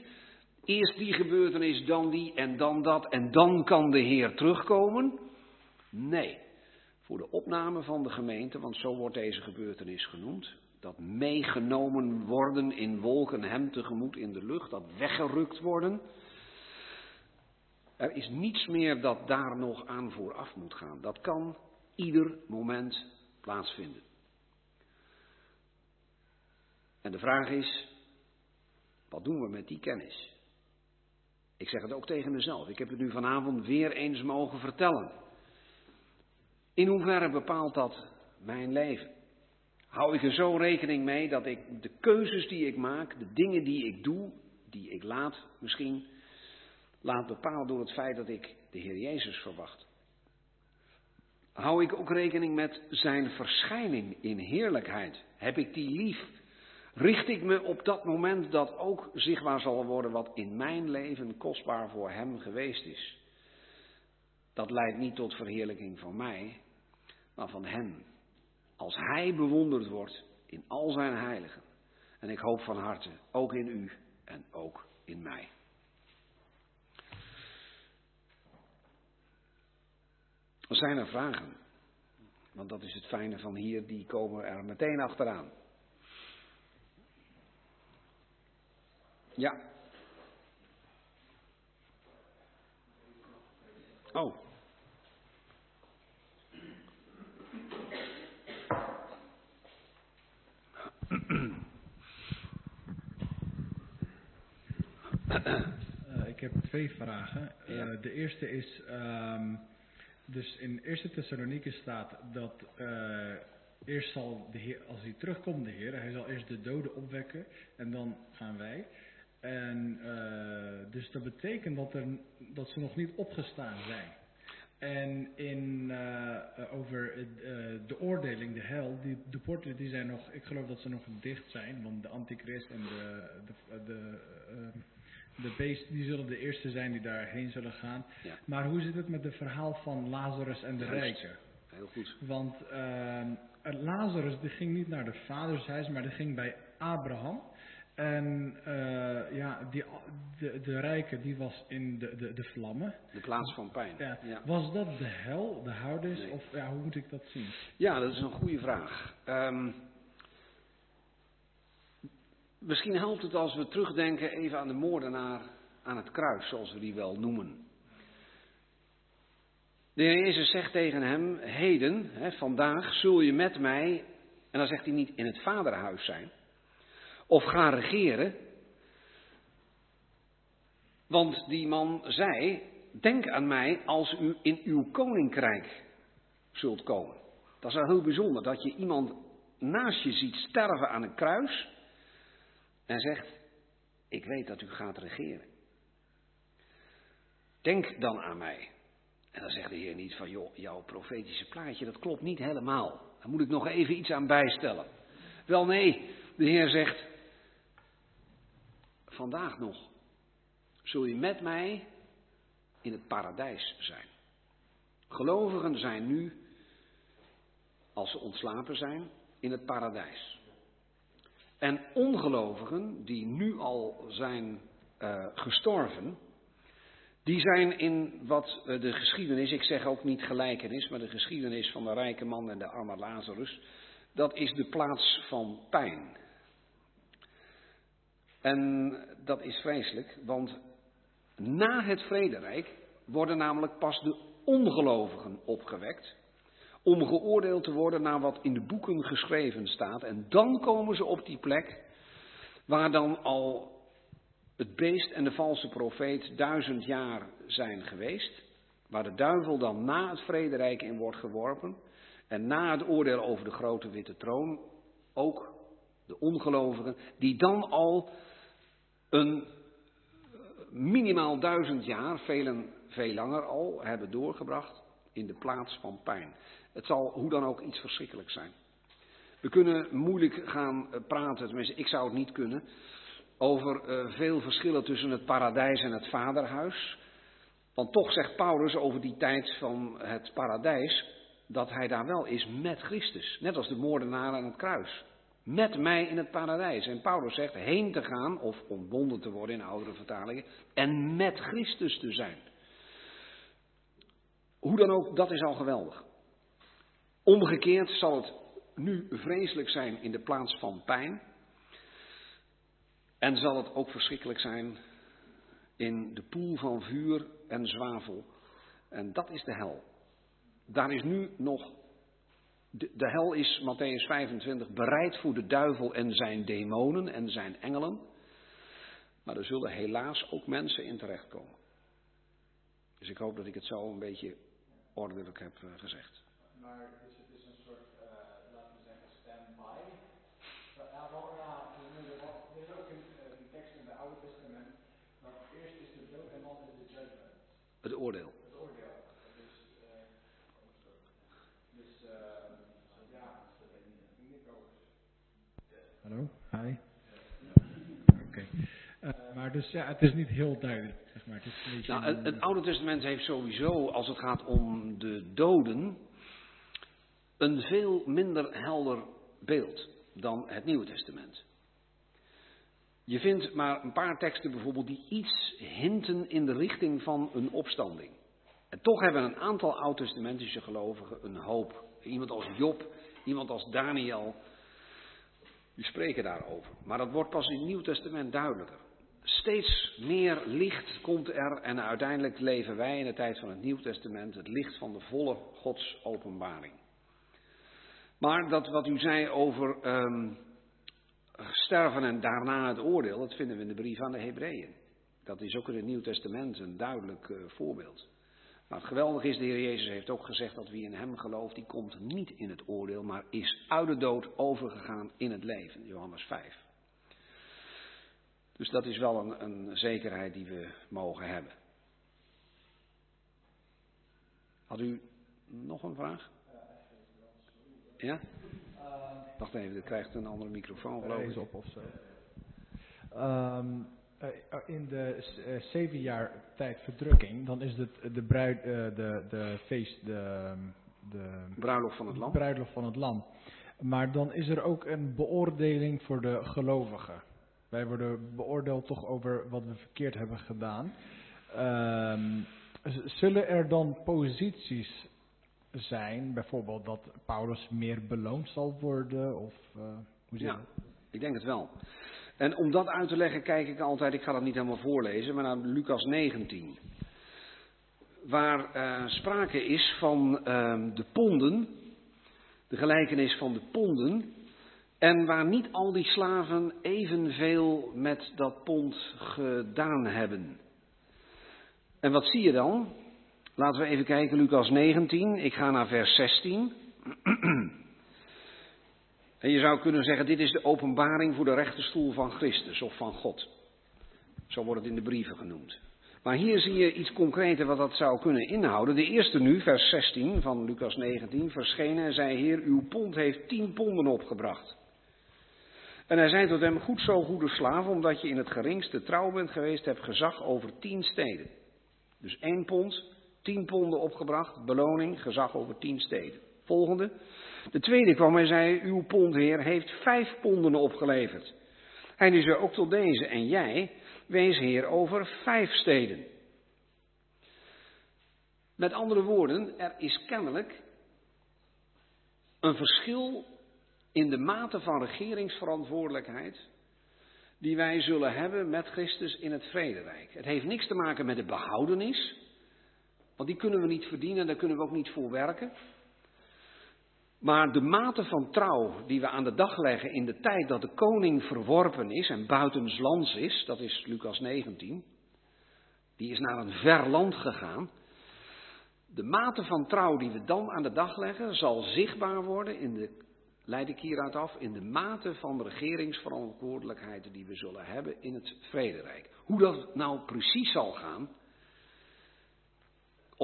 eerst die gebeurtenis, dan die en dan dat en dan kan de Heer terugkomen. Nee, voor de opname van de gemeente, want zo wordt deze gebeurtenis genoemd, dat meegenomen worden in wolken hem tegemoet in de lucht, dat weggerukt worden. Er is niets meer dat daar nog aan vooraf moet gaan. Dat kan ieder moment plaatsvinden. En de vraag is, wat doen we met die kennis? Ik zeg het ook tegen mezelf. Ik heb het nu vanavond weer eens mogen vertellen. In hoeverre bepaalt dat mijn leven? Hou ik er zo rekening mee dat ik de keuzes die ik maak, de dingen die ik doe, die ik laat misschien, laat bepalen door het feit dat ik de Heer Jezus verwacht? Hou ik ook rekening met zijn verschijning in heerlijkheid? Heb ik die lief? Richt ik me op dat moment dat ook zichtbaar zal worden wat in mijn leven kostbaar voor Hem geweest is? Dat leidt niet tot verheerlijking van mij, maar van Hem. Als Hij bewonderd wordt in al zijn heiligen. En ik hoop van harte, ook in u en ook in mij. Zijn er vragen? Want dat is het fijne van hier, die komen er meteen achteraan. Ja. Oh. Uh, ik heb twee vragen. Uh, de eerste is, um, dus in eerste Thessalonieke staat dat uh, eerst zal de Heer, als hij terugkomt, de Heer, hij zal eerst de doden opwekken en dan gaan wij. En uh, dus dat betekent dat, er, dat ze nog niet opgestaan zijn. En in, uh, over de oordeling, de hel, die, de poorten die zijn nog, ik geloof dat ze nog dicht zijn, want de antichrist en de, de, de, de beest, die zullen de eerste zijn die daarheen zullen gaan. Ja. Maar hoe zit het met het verhaal van Lazarus en de rijken? Heel goed. Want Lazarus die ging niet naar de vadershuis, maar die ging bij Abraham. En uh, ja, die, de, de rijke die was in de, de, de vlammen. De plaats van pijn. Ja. Ja. Was dat de hel, de houders? Nee. Of ja, hoe moet ik dat zien? Ja, dat is een goede vraag. Um, misschien helpt het als we terugdenken even aan de moordenaar aan het kruis, zoals we die wel noemen. De Heer Jezus zegt tegen hem, heden, hè, vandaag, zul je met mij, en dan zegt hij niet in het vaderhuis zijn, of gaan regeren. Want die man zei, denk aan mij als u in uw koninkrijk zult komen. Dat is wel heel bijzonder, dat je iemand naast je ziet sterven aan een kruis en zegt, ik weet dat u gaat regeren. Denk dan aan mij. En dan zegt de Heer niet van, joh, jouw profetische plaatje, dat klopt niet helemaal. Daar moet ik nog even iets aan bijstellen. Wel nee, de Heer zegt, vandaag nog zul je met mij in het paradijs zijn. Gelovigen zijn nu, als ze ontslapen zijn, in het paradijs. En ongelovigen die nu al zijn uh, gestorven, die zijn in wat de geschiedenis, ik zeg ook niet gelijkenis, maar de geschiedenis van de rijke man en de arme Lazarus, dat is de plaats van pijn. En dat is vreselijk, want na het vrederijk worden namelijk pas de ongelovigen opgewekt, om geoordeeld te worden naar wat in de boeken geschreven staat. En dan komen ze op die plek waar dan al het beest en de valse profeet duizend jaar zijn geweest, waar de duivel dan na het vrederijk in wordt geworpen en na het oordeel over de grote witte troon ook de ongelovigen, die dan al een minimaal duizend jaar, velen veel langer al, hebben doorgebracht in de plaats van pijn. Het zal hoe dan ook iets verschrikkelijks zijn. We kunnen moeilijk gaan praten, tenminste ik zou het niet kunnen, over uh, veel verschillen tussen het paradijs en het vaderhuis. Want toch zegt Paulus over die tijd van het paradijs dat hij daar wel is met Christus. Net als de moordenaar aan het kruis. Met mij in het paradijs. En Paulus zegt heen te gaan, of ontbonden te worden in oudere vertalingen, en met Christus te zijn. Hoe dan ook, dat is al geweldig. Omgekeerd zal het nu vreselijk zijn in de plaats van pijn. En zal het ook verschrikkelijk zijn in de poel van vuur en zwavel. En dat is de hel. Daar is nu nog. De, hel is, Matthäus 25, bereid voor de duivel en zijn demonen en zijn engelen. Maar er zullen helaas ook mensen in terechtkomen. Dus ik hoop dat ik het zo een beetje ordelijk heb eh, gezegd. Maar is het is een soort, uh, laten we zeggen, stand-by? Ja, er is ook een, een tekst in het Oude Testament. Dat eerst is de dood en dan is de judgment. Het oordeel. Het oordeel. Dus, uh, dus uh, ja, dat weet ik niet over. Hallo, hi. Oké. Okay. Uh, maar dus ja, het is niet heel duidelijk. Zeg maar. het, is een beetje nou, het, het Oude Testament heeft sowieso, als het gaat om de doden, een veel minder helder beeld dan het Nieuwe Testament. Je vindt maar een paar teksten bijvoorbeeld die iets hinten in de richting van een opstanding. En toch hebben een aantal oud-testamentische gelovigen een hoop. Iemand als Job, iemand als Daniel, die spreken daarover. Maar dat wordt pas in het Nieuw Testament duidelijker. Steeds meer licht komt er en uiteindelijk leven wij in de tijd van het Nieuw Testament het licht van de volle Gods openbaring. Maar dat wat u zei over um, sterven en daarna het oordeel, dat vinden we in de brief aan de Hebreeën. Dat is ook in het Nieuw Testament een duidelijk uh, voorbeeld. Maar het geweldige is, de Heer Jezus heeft ook gezegd dat wie in Hem gelooft, die komt niet in het oordeel, maar is uit de dood overgegaan in het leven. Johannes 5. Dus dat is wel een, een zekerheid die we mogen hebben. Had u nog een vraag? Ja? Wacht even, er krijgt een andere microfoon geloof ik. op of zo. Um, in de uh, zeven jaar tijd verdrukking, dan is het de, bruid, uh, de, de feest, de, de bruiloft van het land. bruiloft van het land. Maar dan is er ook een beoordeling voor de gelovigen. Wij worden beoordeeld toch over wat we verkeerd hebben gedaan. Um, zullen er dan posities zijn, bijvoorbeeld dat Paulus meer beloond zal worden? Of, uh, hoe ja, ik denk het wel. En om dat uit te leggen, kijk ik altijd, ik ga dat niet helemaal voorlezen, maar naar Lucas 19. Waar uh, sprake is van uh, de ponden, de gelijkenis van de ponden, en waar niet al die slaven evenveel met dat pond gedaan hebben. En wat zie je dan? Laten we even kijken, Lucas 19. Ik ga naar vers 16. En je zou kunnen zeggen, dit is de openbaring voor de rechterstoel van Christus of van God. Zo wordt het in de brieven genoemd. Maar hier zie je iets concreter wat dat zou kunnen inhouden. De eerste nu, vers 16 van Lucas 19, verschenen en zei, Heer, uw pond heeft tien ponden opgebracht. En hij zei tot hem, goed zo, goede slaaf, omdat je in het geringste trouw bent geweest, hebt gezag over tien steden. Dus één pond, tien ponden opgebracht, beloning, gezag over tien steden. Volgende. De tweede kwam en zei, uw pondheer heeft vijf ponden opgeleverd. Hij nu zei ook tot deze, en jij, wees heer over vijf steden. Met andere woorden, er is kennelijk een verschil in de mate van regeringsverantwoordelijkheid die wij zullen hebben met Christus in het vrederijk. Het heeft niks te maken met de behoudenis, want die kunnen we niet verdienen, daar kunnen we ook niet voor werken. Maar de mate van trouw die we aan de dag leggen in de tijd dat de koning verworpen is en buitenslands is, dat is Lucas 19, die is naar een ver land gegaan. De mate van trouw die we dan aan de dag leggen zal zichtbaar worden in de, leid ik hieruit af, in de mate van de regeringsverantwoordelijkheden die we zullen hebben in het vrederijk. Hoe dat nou precies zal gaan,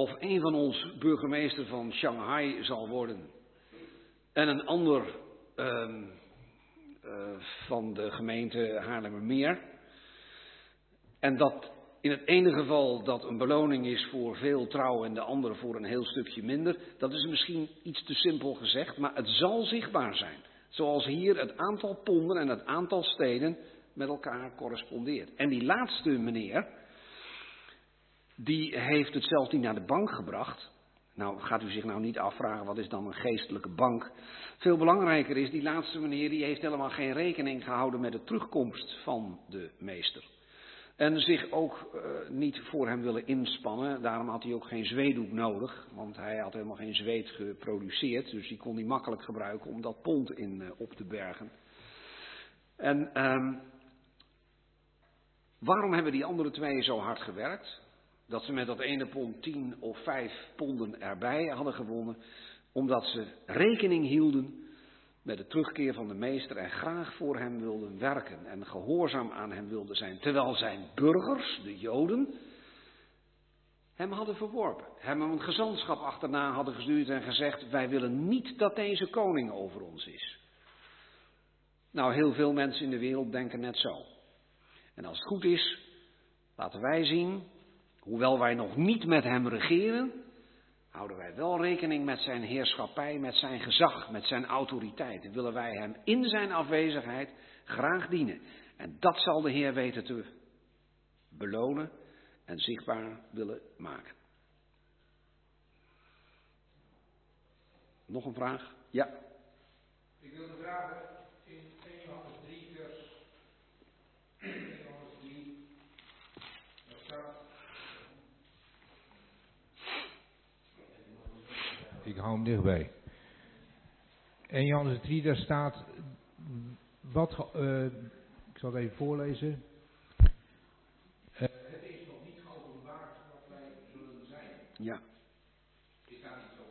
of een van ons burgemeester van Shanghai zal worden en een ander uh, uh, van de gemeente Haarlemmermeer. En dat in het ene geval dat een beloning is voor veel trouw en de andere voor een heel stukje minder, dat is misschien iets te simpel gezegd, maar het zal zichtbaar zijn. Zoals hier het aantal ponden en het aantal steden met elkaar correspondeert. En die laatste meneer, die heeft het zelfs niet naar de bank gebracht. Nou, gaat u zich nou niet afvragen, wat is dan een geestelijke bank? Veel belangrijker is, die laatste meneer, die heeft helemaal geen rekening gehouden met de terugkomst van de meester. En zich ook uh, niet voor hem willen inspannen. Daarom had hij ook geen zweedoek nodig. Want hij had helemaal geen zweet geproduceerd. Dus die kon hij makkelijk gebruiken om dat pond in uh, op te bergen. En um, waarom hebben die andere twee zo hard gewerkt? Dat ze met dat ene pond tien of vijf ponden erbij hadden gewonnen. Omdat ze rekening hielden met de terugkeer van de meester en graag voor hem wilden werken en gehoorzaam aan hem wilden zijn. Terwijl zijn burgers, de Joden, hem hadden verworpen. Hem een gezantschap achterna hadden gestuurd en gezegd: Wij willen niet dat deze koning over ons is. Nou, heel veel mensen in de wereld denken net zo. En als het goed is, laten wij zien, hoewel wij nog niet met hem regeren, houden wij wel rekening met zijn heerschappij, met zijn gezag, met zijn autoriteit. En willen wij hem in zijn afwezigheid graag dienen. En dat zal de Heer weten te belonen en zichtbaar willen maken. Nog een vraag? Ja. Ik wilde vragen in 1 Johannes 3 vers 1 Johannes 3 daar staat Ik hou hem dichtbij. 1 Johannes 3, daar staat, wat, uh, ik zal het even voorlezen. Uh, het is nog niet geopenbaard wat wij zullen zijn. Ja. Is daar niet zo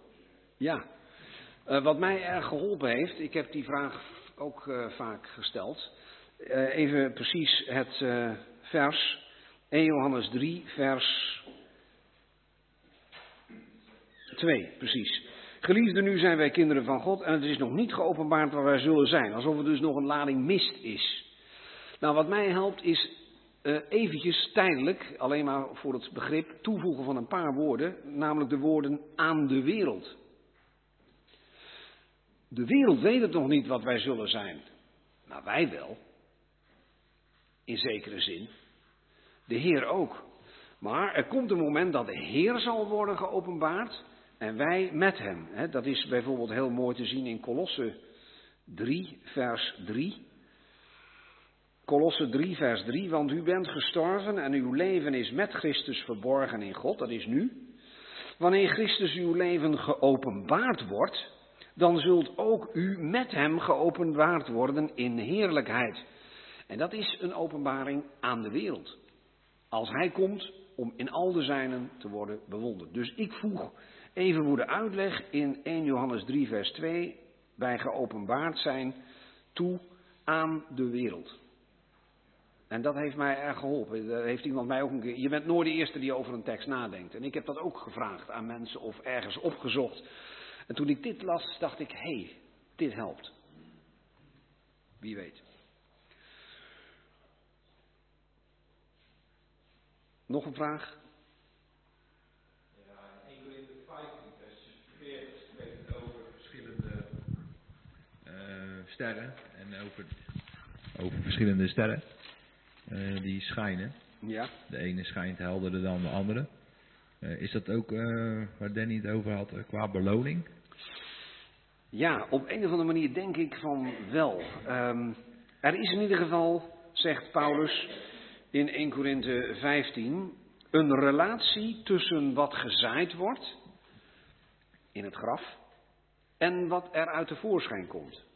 Ja. Uh, wat mij erg geholpen heeft, ik heb die vraag ook vaak gesteld. even precies het vers 1 Johannes 3, vers 2, precies. Geliefden, nu zijn wij kinderen van God en het is nog niet geopenbaard waar wij zullen zijn. Alsof er dus nog een lading mist is. Nou, wat mij helpt is uh, eventjes tijdelijk, alleen maar voor het begrip, toevoegen van een paar woorden. Namelijk de woorden aan de wereld. De wereld weet het nog niet wat wij zullen zijn. Maar wij wel. In zekere zin. De Heer ook. Maar er komt een moment dat de Heer zal worden geopenbaard. En wij met hem. Hè, dat is bijvoorbeeld heel mooi te zien in Kolosse 3, vers 3. Kolosse 3, vers 3. Want u bent gestorven en uw leven is met Christus verborgen in God. Dat is nu. Wanneer Christus uw leven geopenbaard wordt, dan zult ook u met hem geopenbaard worden in heerlijkheid. En dat is een openbaring aan de wereld. Als hij komt om in al de zijnen te worden bewonderd. Dus ik voeg Even voor de uitleg in 1 Johannes 3, vers 2, bij geopenbaard zijn toe aan de wereld. En dat heeft mij erg geholpen. Daar heeft iemand mij ook een keer. Je bent nooit de eerste die over een tekst nadenkt. En ik heb dat ook gevraagd aan mensen of ergens opgezocht. En toen ik dit las, dacht ik: hé, hey, dit helpt. Wie weet. Nog een vraag? Sterren en over, over verschillende sterren uh, die schijnen. Ja. De ene schijnt helderder dan de andere. Uh, is dat ook uh, waar Danny het over had qua beloning? Ja, op een of andere manier denk ik van wel. Um, er is in ieder geval, zegt Paulus in 1 Korinthe 15, een relatie tussen wat gezaaid wordt in het graf en wat er uit de voorschijn komt.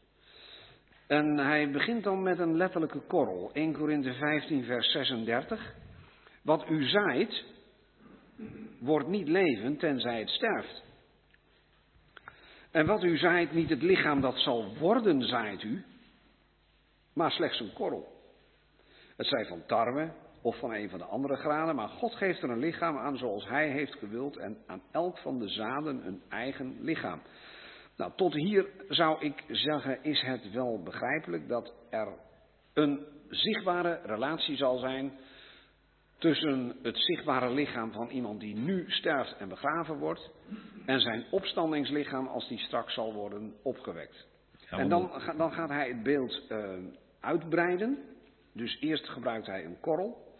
En hij begint dan met een letterlijke korrel. 1 Korinthe 15, vers 36. Wat u zaait, wordt niet levend tenzij het sterft. En wat u zaait, niet het lichaam dat zal worden, zaait u, maar slechts een korrel. Het zij van tarwe of van een van de andere granen, maar God geeft er een lichaam aan zoals Hij heeft gewild en aan elk van de zaden een eigen lichaam. Nou, tot hier zou ik zeggen, is het wel begrijpelijk dat er een zichtbare relatie zal zijn tussen het zichtbare lichaam van iemand die nu sterft en begraven wordt en zijn opstandingslichaam als die straks zal worden opgewekt. En dan, dan gaat hij het beeld uh, uitbreiden. Dus eerst gebruikt hij een korrel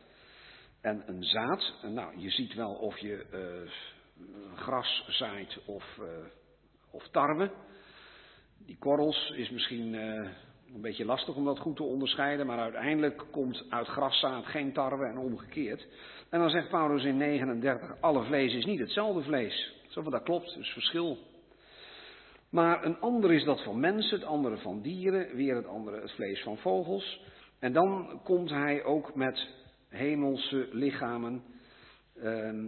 en een zaad. Nou, je ziet wel of je uh, gras zaait of uh, of tarwe. Die korrels is misschien uh, Een beetje lastig om dat goed te onderscheiden, maar uiteindelijk komt uit graszaad geen tarwe en omgekeerd. En dan zegt Paulus in 39, alle vlees is niet hetzelfde vlees. Zo van dat klopt, dus verschil. Maar een ander is dat van mensen, het andere van dieren, weer het andere het vlees van vogels. En dan komt hij ook met hemelse lichamen. Ehm,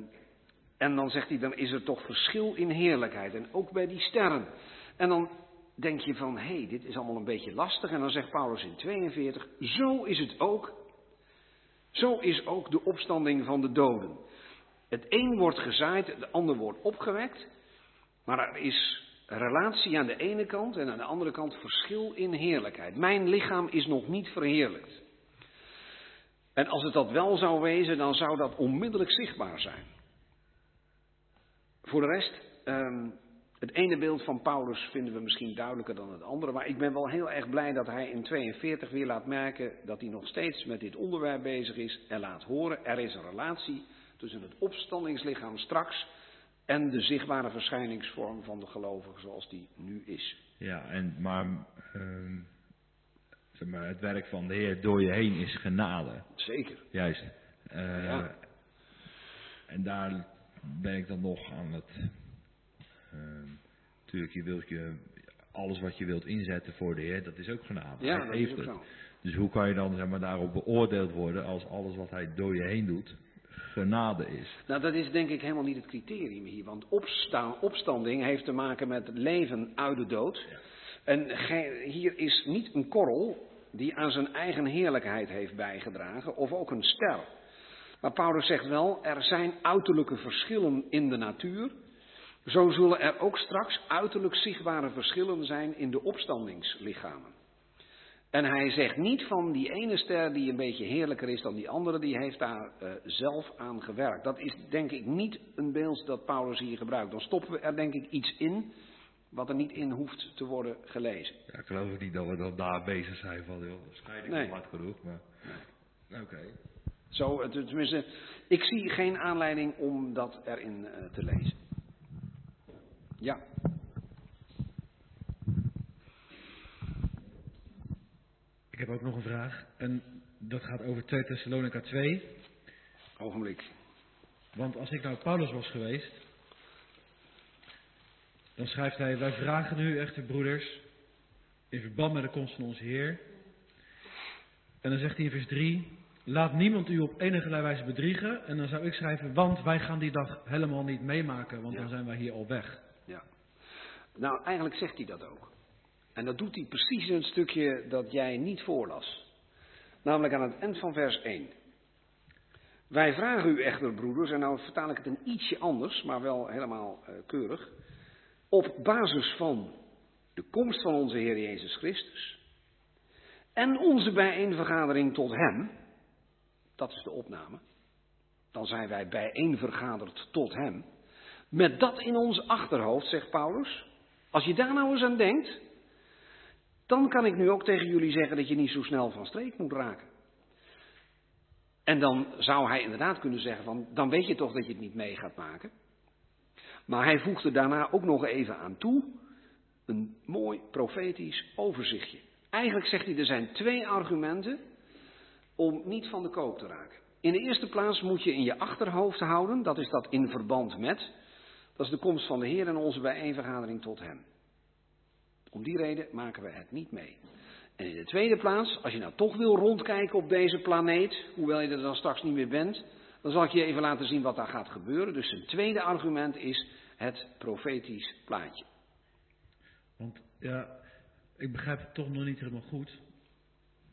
en dan zegt hij, dan is er toch verschil in heerlijkheid. En ook bij die sterren. En dan denk je van, hé, hey, dit is allemaal een beetje lastig. En dan zegt Paulus in 42, zo is het ook. Zo is ook de opstanding van de doden. Het een wordt gezaaid, het ander wordt opgewekt. Maar er is relatie aan de ene kant en aan de andere kant verschil in heerlijkheid. Mijn lichaam is nog niet verheerlijkt. En als het dat wel zou wezen, dan zou dat onmiddellijk zichtbaar zijn. Voor de rest, um, het ene beeld van Paulus vinden we misschien duidelijker dan het andere, maar ik ben wel heel erg blij dat hij in 42 weer laat merken dat hij nog steeds met dit onderwerp bezig is en laat horen, er is een relatie tussen het opstandingslichaam straks en de zichtbare verschijningsvorm van de gelovige zoals die nu is. Ja, en, maar, uh, zeg maar het werk van de Heer door je heen is genade. Zeker. Juist. Uh, Ja. En daar ben ik dan nog aan het. Uh, natuurlijk, je wilt je, alles wat je wilt inzetten voor de Heer, dat is ook genade. Ja, Hij heeft het. zo. Dus hoe kan je dan zeg maar, daarop beoordeeld worden als alles wat hij door je heen doet genade is? Nou, dat is denk ik helemaal niet het criterium hier. Want opstaan, opstanding heeft te maken met leven uit de dood. En hier is niet een korrel die aan zijn eigen heerlijkheid heeft bijgedragen, of ook een ster. Maar Paulus zegt wel, er zijn uiterlijke verschillen in de natuur. Zo zullen er ook straks uiterlijk zichtbare verschillen zijn in de opstandingslichamen. En hij zegt niet van die ene ster die een beetje heerlijker is dan die andere, die heeft daar eh, zelf aan gewerkt. Dat is denk ik niet een beeld dat Paulus hier gebruikt. Dan stoppen we er denk ik iets in wat er niet in hoeft te worden gelezen. Ja, ik geloof niet dat we dan daar bezig zijn van, joh, waarschijnlijk Nee. hard genoeg, maar. Oké. Zo, tenminste, ik zie geen aanleiding om dat erin eh, te lezen. Ja, Ik heb ook nog een vraag. En dat gaat over 2 Thessalonica 2. ogenblik. Want als ik nou Paulus was geweest, dan schrijft hij: Wij vragen u, echte broeders, in verband met de komst van onze Heer. En dan zegt hij in vers 3: Laat niemand u op enige wijze bedriegen. En dan zou ik schrijven: Want wij gaan die dag helemaal niet meemaken, want Ja. dan zijn wij hier al weg. Ja. Nou, eigenlijk zegt hij dat ook. En dat doet hij precies in het stukje dat jij niet voorlas. Namelijk aan het eind van vers 1. Wij vragen u echter, broeders, en nou vertaal ik het een ietsje anders, maar wel helemaal eh, keurig. Op basis van de komst van onze Heer Jezus Christus. En onze bijeenvergadering tot Hem. Dat is de opname. Dan zijn wij bijeenvergaderd tot Hem. Met dat in ons achterhoofd, zegt Paulus. Als je daar nou eens aan denkt, dan kan ik nu ook tegen jullie zeggen dat je niet zo snel van streek moet raken. En dan zou hij inderdaad kunnen zeggen van, dan weet je toch dat je het niet mee gaat maken. Maar hij voegde daarna ook nog even aan toe, een mooi profetisch overzichtje. Eigenlijk zegt hij, er zijn twee argumenten om niet van de koop te raken. In de eerste plaats moet je in je achterhoofd houden, dat is dat in verband met, dat is de komst van de Heer en onze bijeenvergadering tot Hem. Om die reden maken we het niet mee. En in de tweede plaats, als je nou toch wil rondkijken op deze planeet, hoewel je er dan straks niet meer bent, dan zal ik je even laten zien wat daar gaat gebeuren. Dus een tweede argument is het profetisch plaatje. Want ja, ik begrijp het toch nog niet helemaal goed.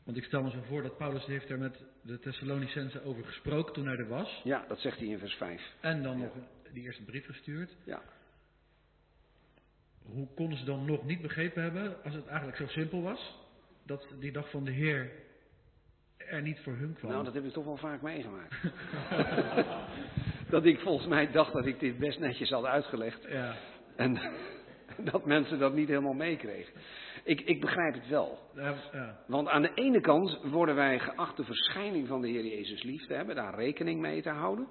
Want ik stel me zo voor dat Paulus heeft er met de Thessalonicenzen over gesproken toen hij er was. Ja, dat zegt hij in vers 5. En dan Ja. nog die eerste brief gestuurd. Ja. Hoe konden ze dan nog niet begrepen hebben, als het eigenlijk zo simpel was, dat die dag van de Heer er niet voor hun kwam? Nou, dat heb ik toch wel vaak meegemaakt. dat ik volgens mij dacht dat ik dit best netjes had uitgelegd. Ja, En dat mensen dat niet helemaal meekregen. Ik, ik begrijp het wel. ja. Want aan de ene kant worden wij geacht de verschijning van de Heer Jezus lief te hebben, daar rekening mee te houden.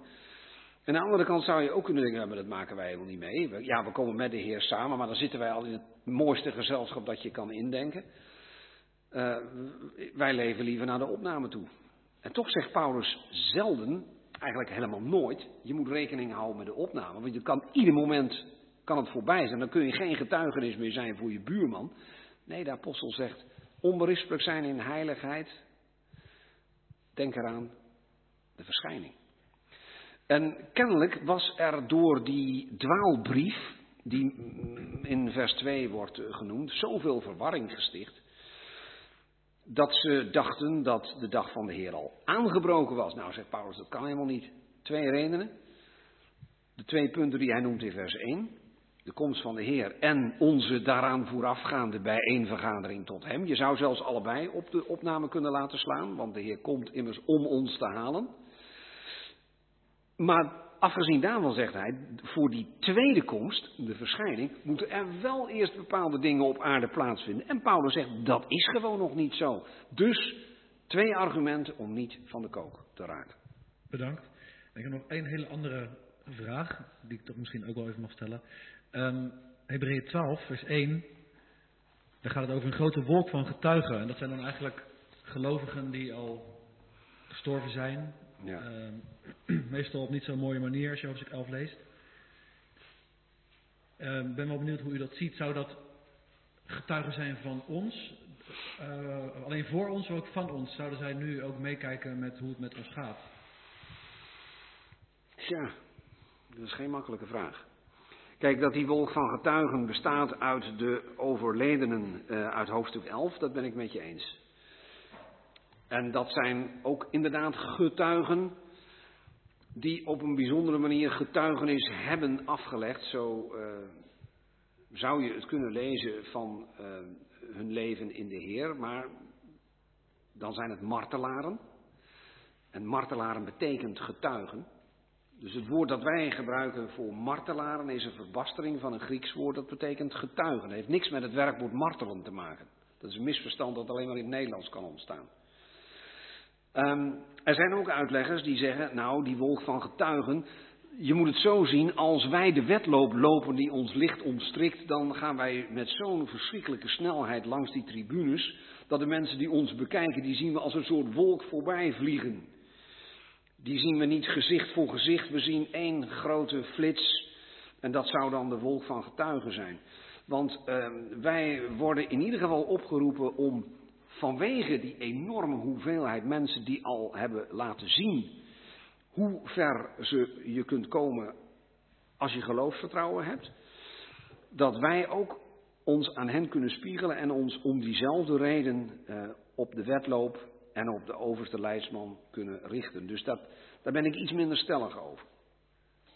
En aan de andere kant zou je ook kunnen denken, maar dat maken wij helemaal niet mee. Ja, we komen met de Heer samen, maar dan zitten wij al in het mooiste gezelschap dat je kan indenken. Uh, wij leven liever naar de opname toe. En toch zegt Paulus zelden, eigenlijk helemaal nooit, je moet rekening houden met de opname. Want je kan ieder moment kan het voorbij zijn. Dan kun je geen getuigenis meer zijn voor je buurman. Nee, de apostel zegt, onberispelijk zijn in heiligheid. Denk eraan, de verschijning. En kennelijk was er door die dwaalbrief, die in vers 2 wordt genoemd, zoveel verwarring gesticht. Dat ze dachten dat de dag van de Heer al aangebroken was. Nou, zegt Paulus, dat kan helemaal niet. Twee redenen. De twee punten die hij noemt in vers 1. De komst van de Heer en onze daaraan voorafgaande bijeenvergadering tot Hem. Je zou zelfs allebei op de opname kunnen laten slaan, want de Heer komt immers om ons te halen. Maar afgezien daarvan zegt hij, voor die tweede komst, de verschijning, moeten er wel eerst bepaalde dingen op aarde plaatsvinden. En Paulus zegt, dat is gewoon nog niet zo. Dus twee argumenten om niet van de kook te raken. Bedankt. Ik heb nog één hele andere vraag, die ik toch misschien ook wel even mag stellen. Um, Hebreeën 12, vers 1, daar gaat het over een grote wolk van getuigen. En dat zijn dan eigenlijk gelovigen die al gestorven zijn, ja. Uh, meestal op niet zo'n mooie manier als je hoofdstuk 11 leest. Ik uh, ben wel benieuwd hoe u dat ziet. Zou dat getuigen zijn van ons? Uh, alleen voor ons, maar ook van ons? Zouden zij nu ook meekijken met hoe het met ons gaat? Ja, dat is geen makkelijke vraag. Kijk, dat die wolk van getuigen bestaat uit de overledenen uh, uit hoofdstuk 11, dat ben ik met je eens. En dat zijn ook inderdaad getuigen die op een bijzondere manier getuigenis hebben afgelegd. Zo uh, zou je het kunnen lezen van uh, hun leven in de Heer, maar dan zijn het martelaren. En martelaren betekent getuigen. Dus het woord dat wij gebruiken voor martelaren is een verbastering van een Grieks woord dat betekent getuigen. Het heeft niks met het werkwoord martelen te maken. Dat is een misverstand dat alleen maar in het Nederlands kan ontstaan. Um, er zijn ook uitleggers die zeggen, nou, die wolk van getuigen, je moet het zo zien, als wij de wedloop lopen die ons licht omstrikt, dan gaan wij met zo'n verschrikkelijke snelheid langs die tribunes, dat de mensen die ons bekijken, die zien we als een soort wolk voorbij vliegen. Die zien we niet gezicht voor gezicht, we zien één grote flits en dat zou dan de wolk van getuigen zijn. Want uh, wij worden in ieder geval opgeroepen om vanwege die enorme hoeveelheid mensen die al hebben laten zien hoe ver ze je kunt komen als je geloofsvertrouwen hebt, dat wij ook ons aan hen kunnen spiegelen en ons om diezelfde reden uh, op de wedloop en op de overste leidsman kunnen richten. Dus dat, daar ben ik iets minder stellig over.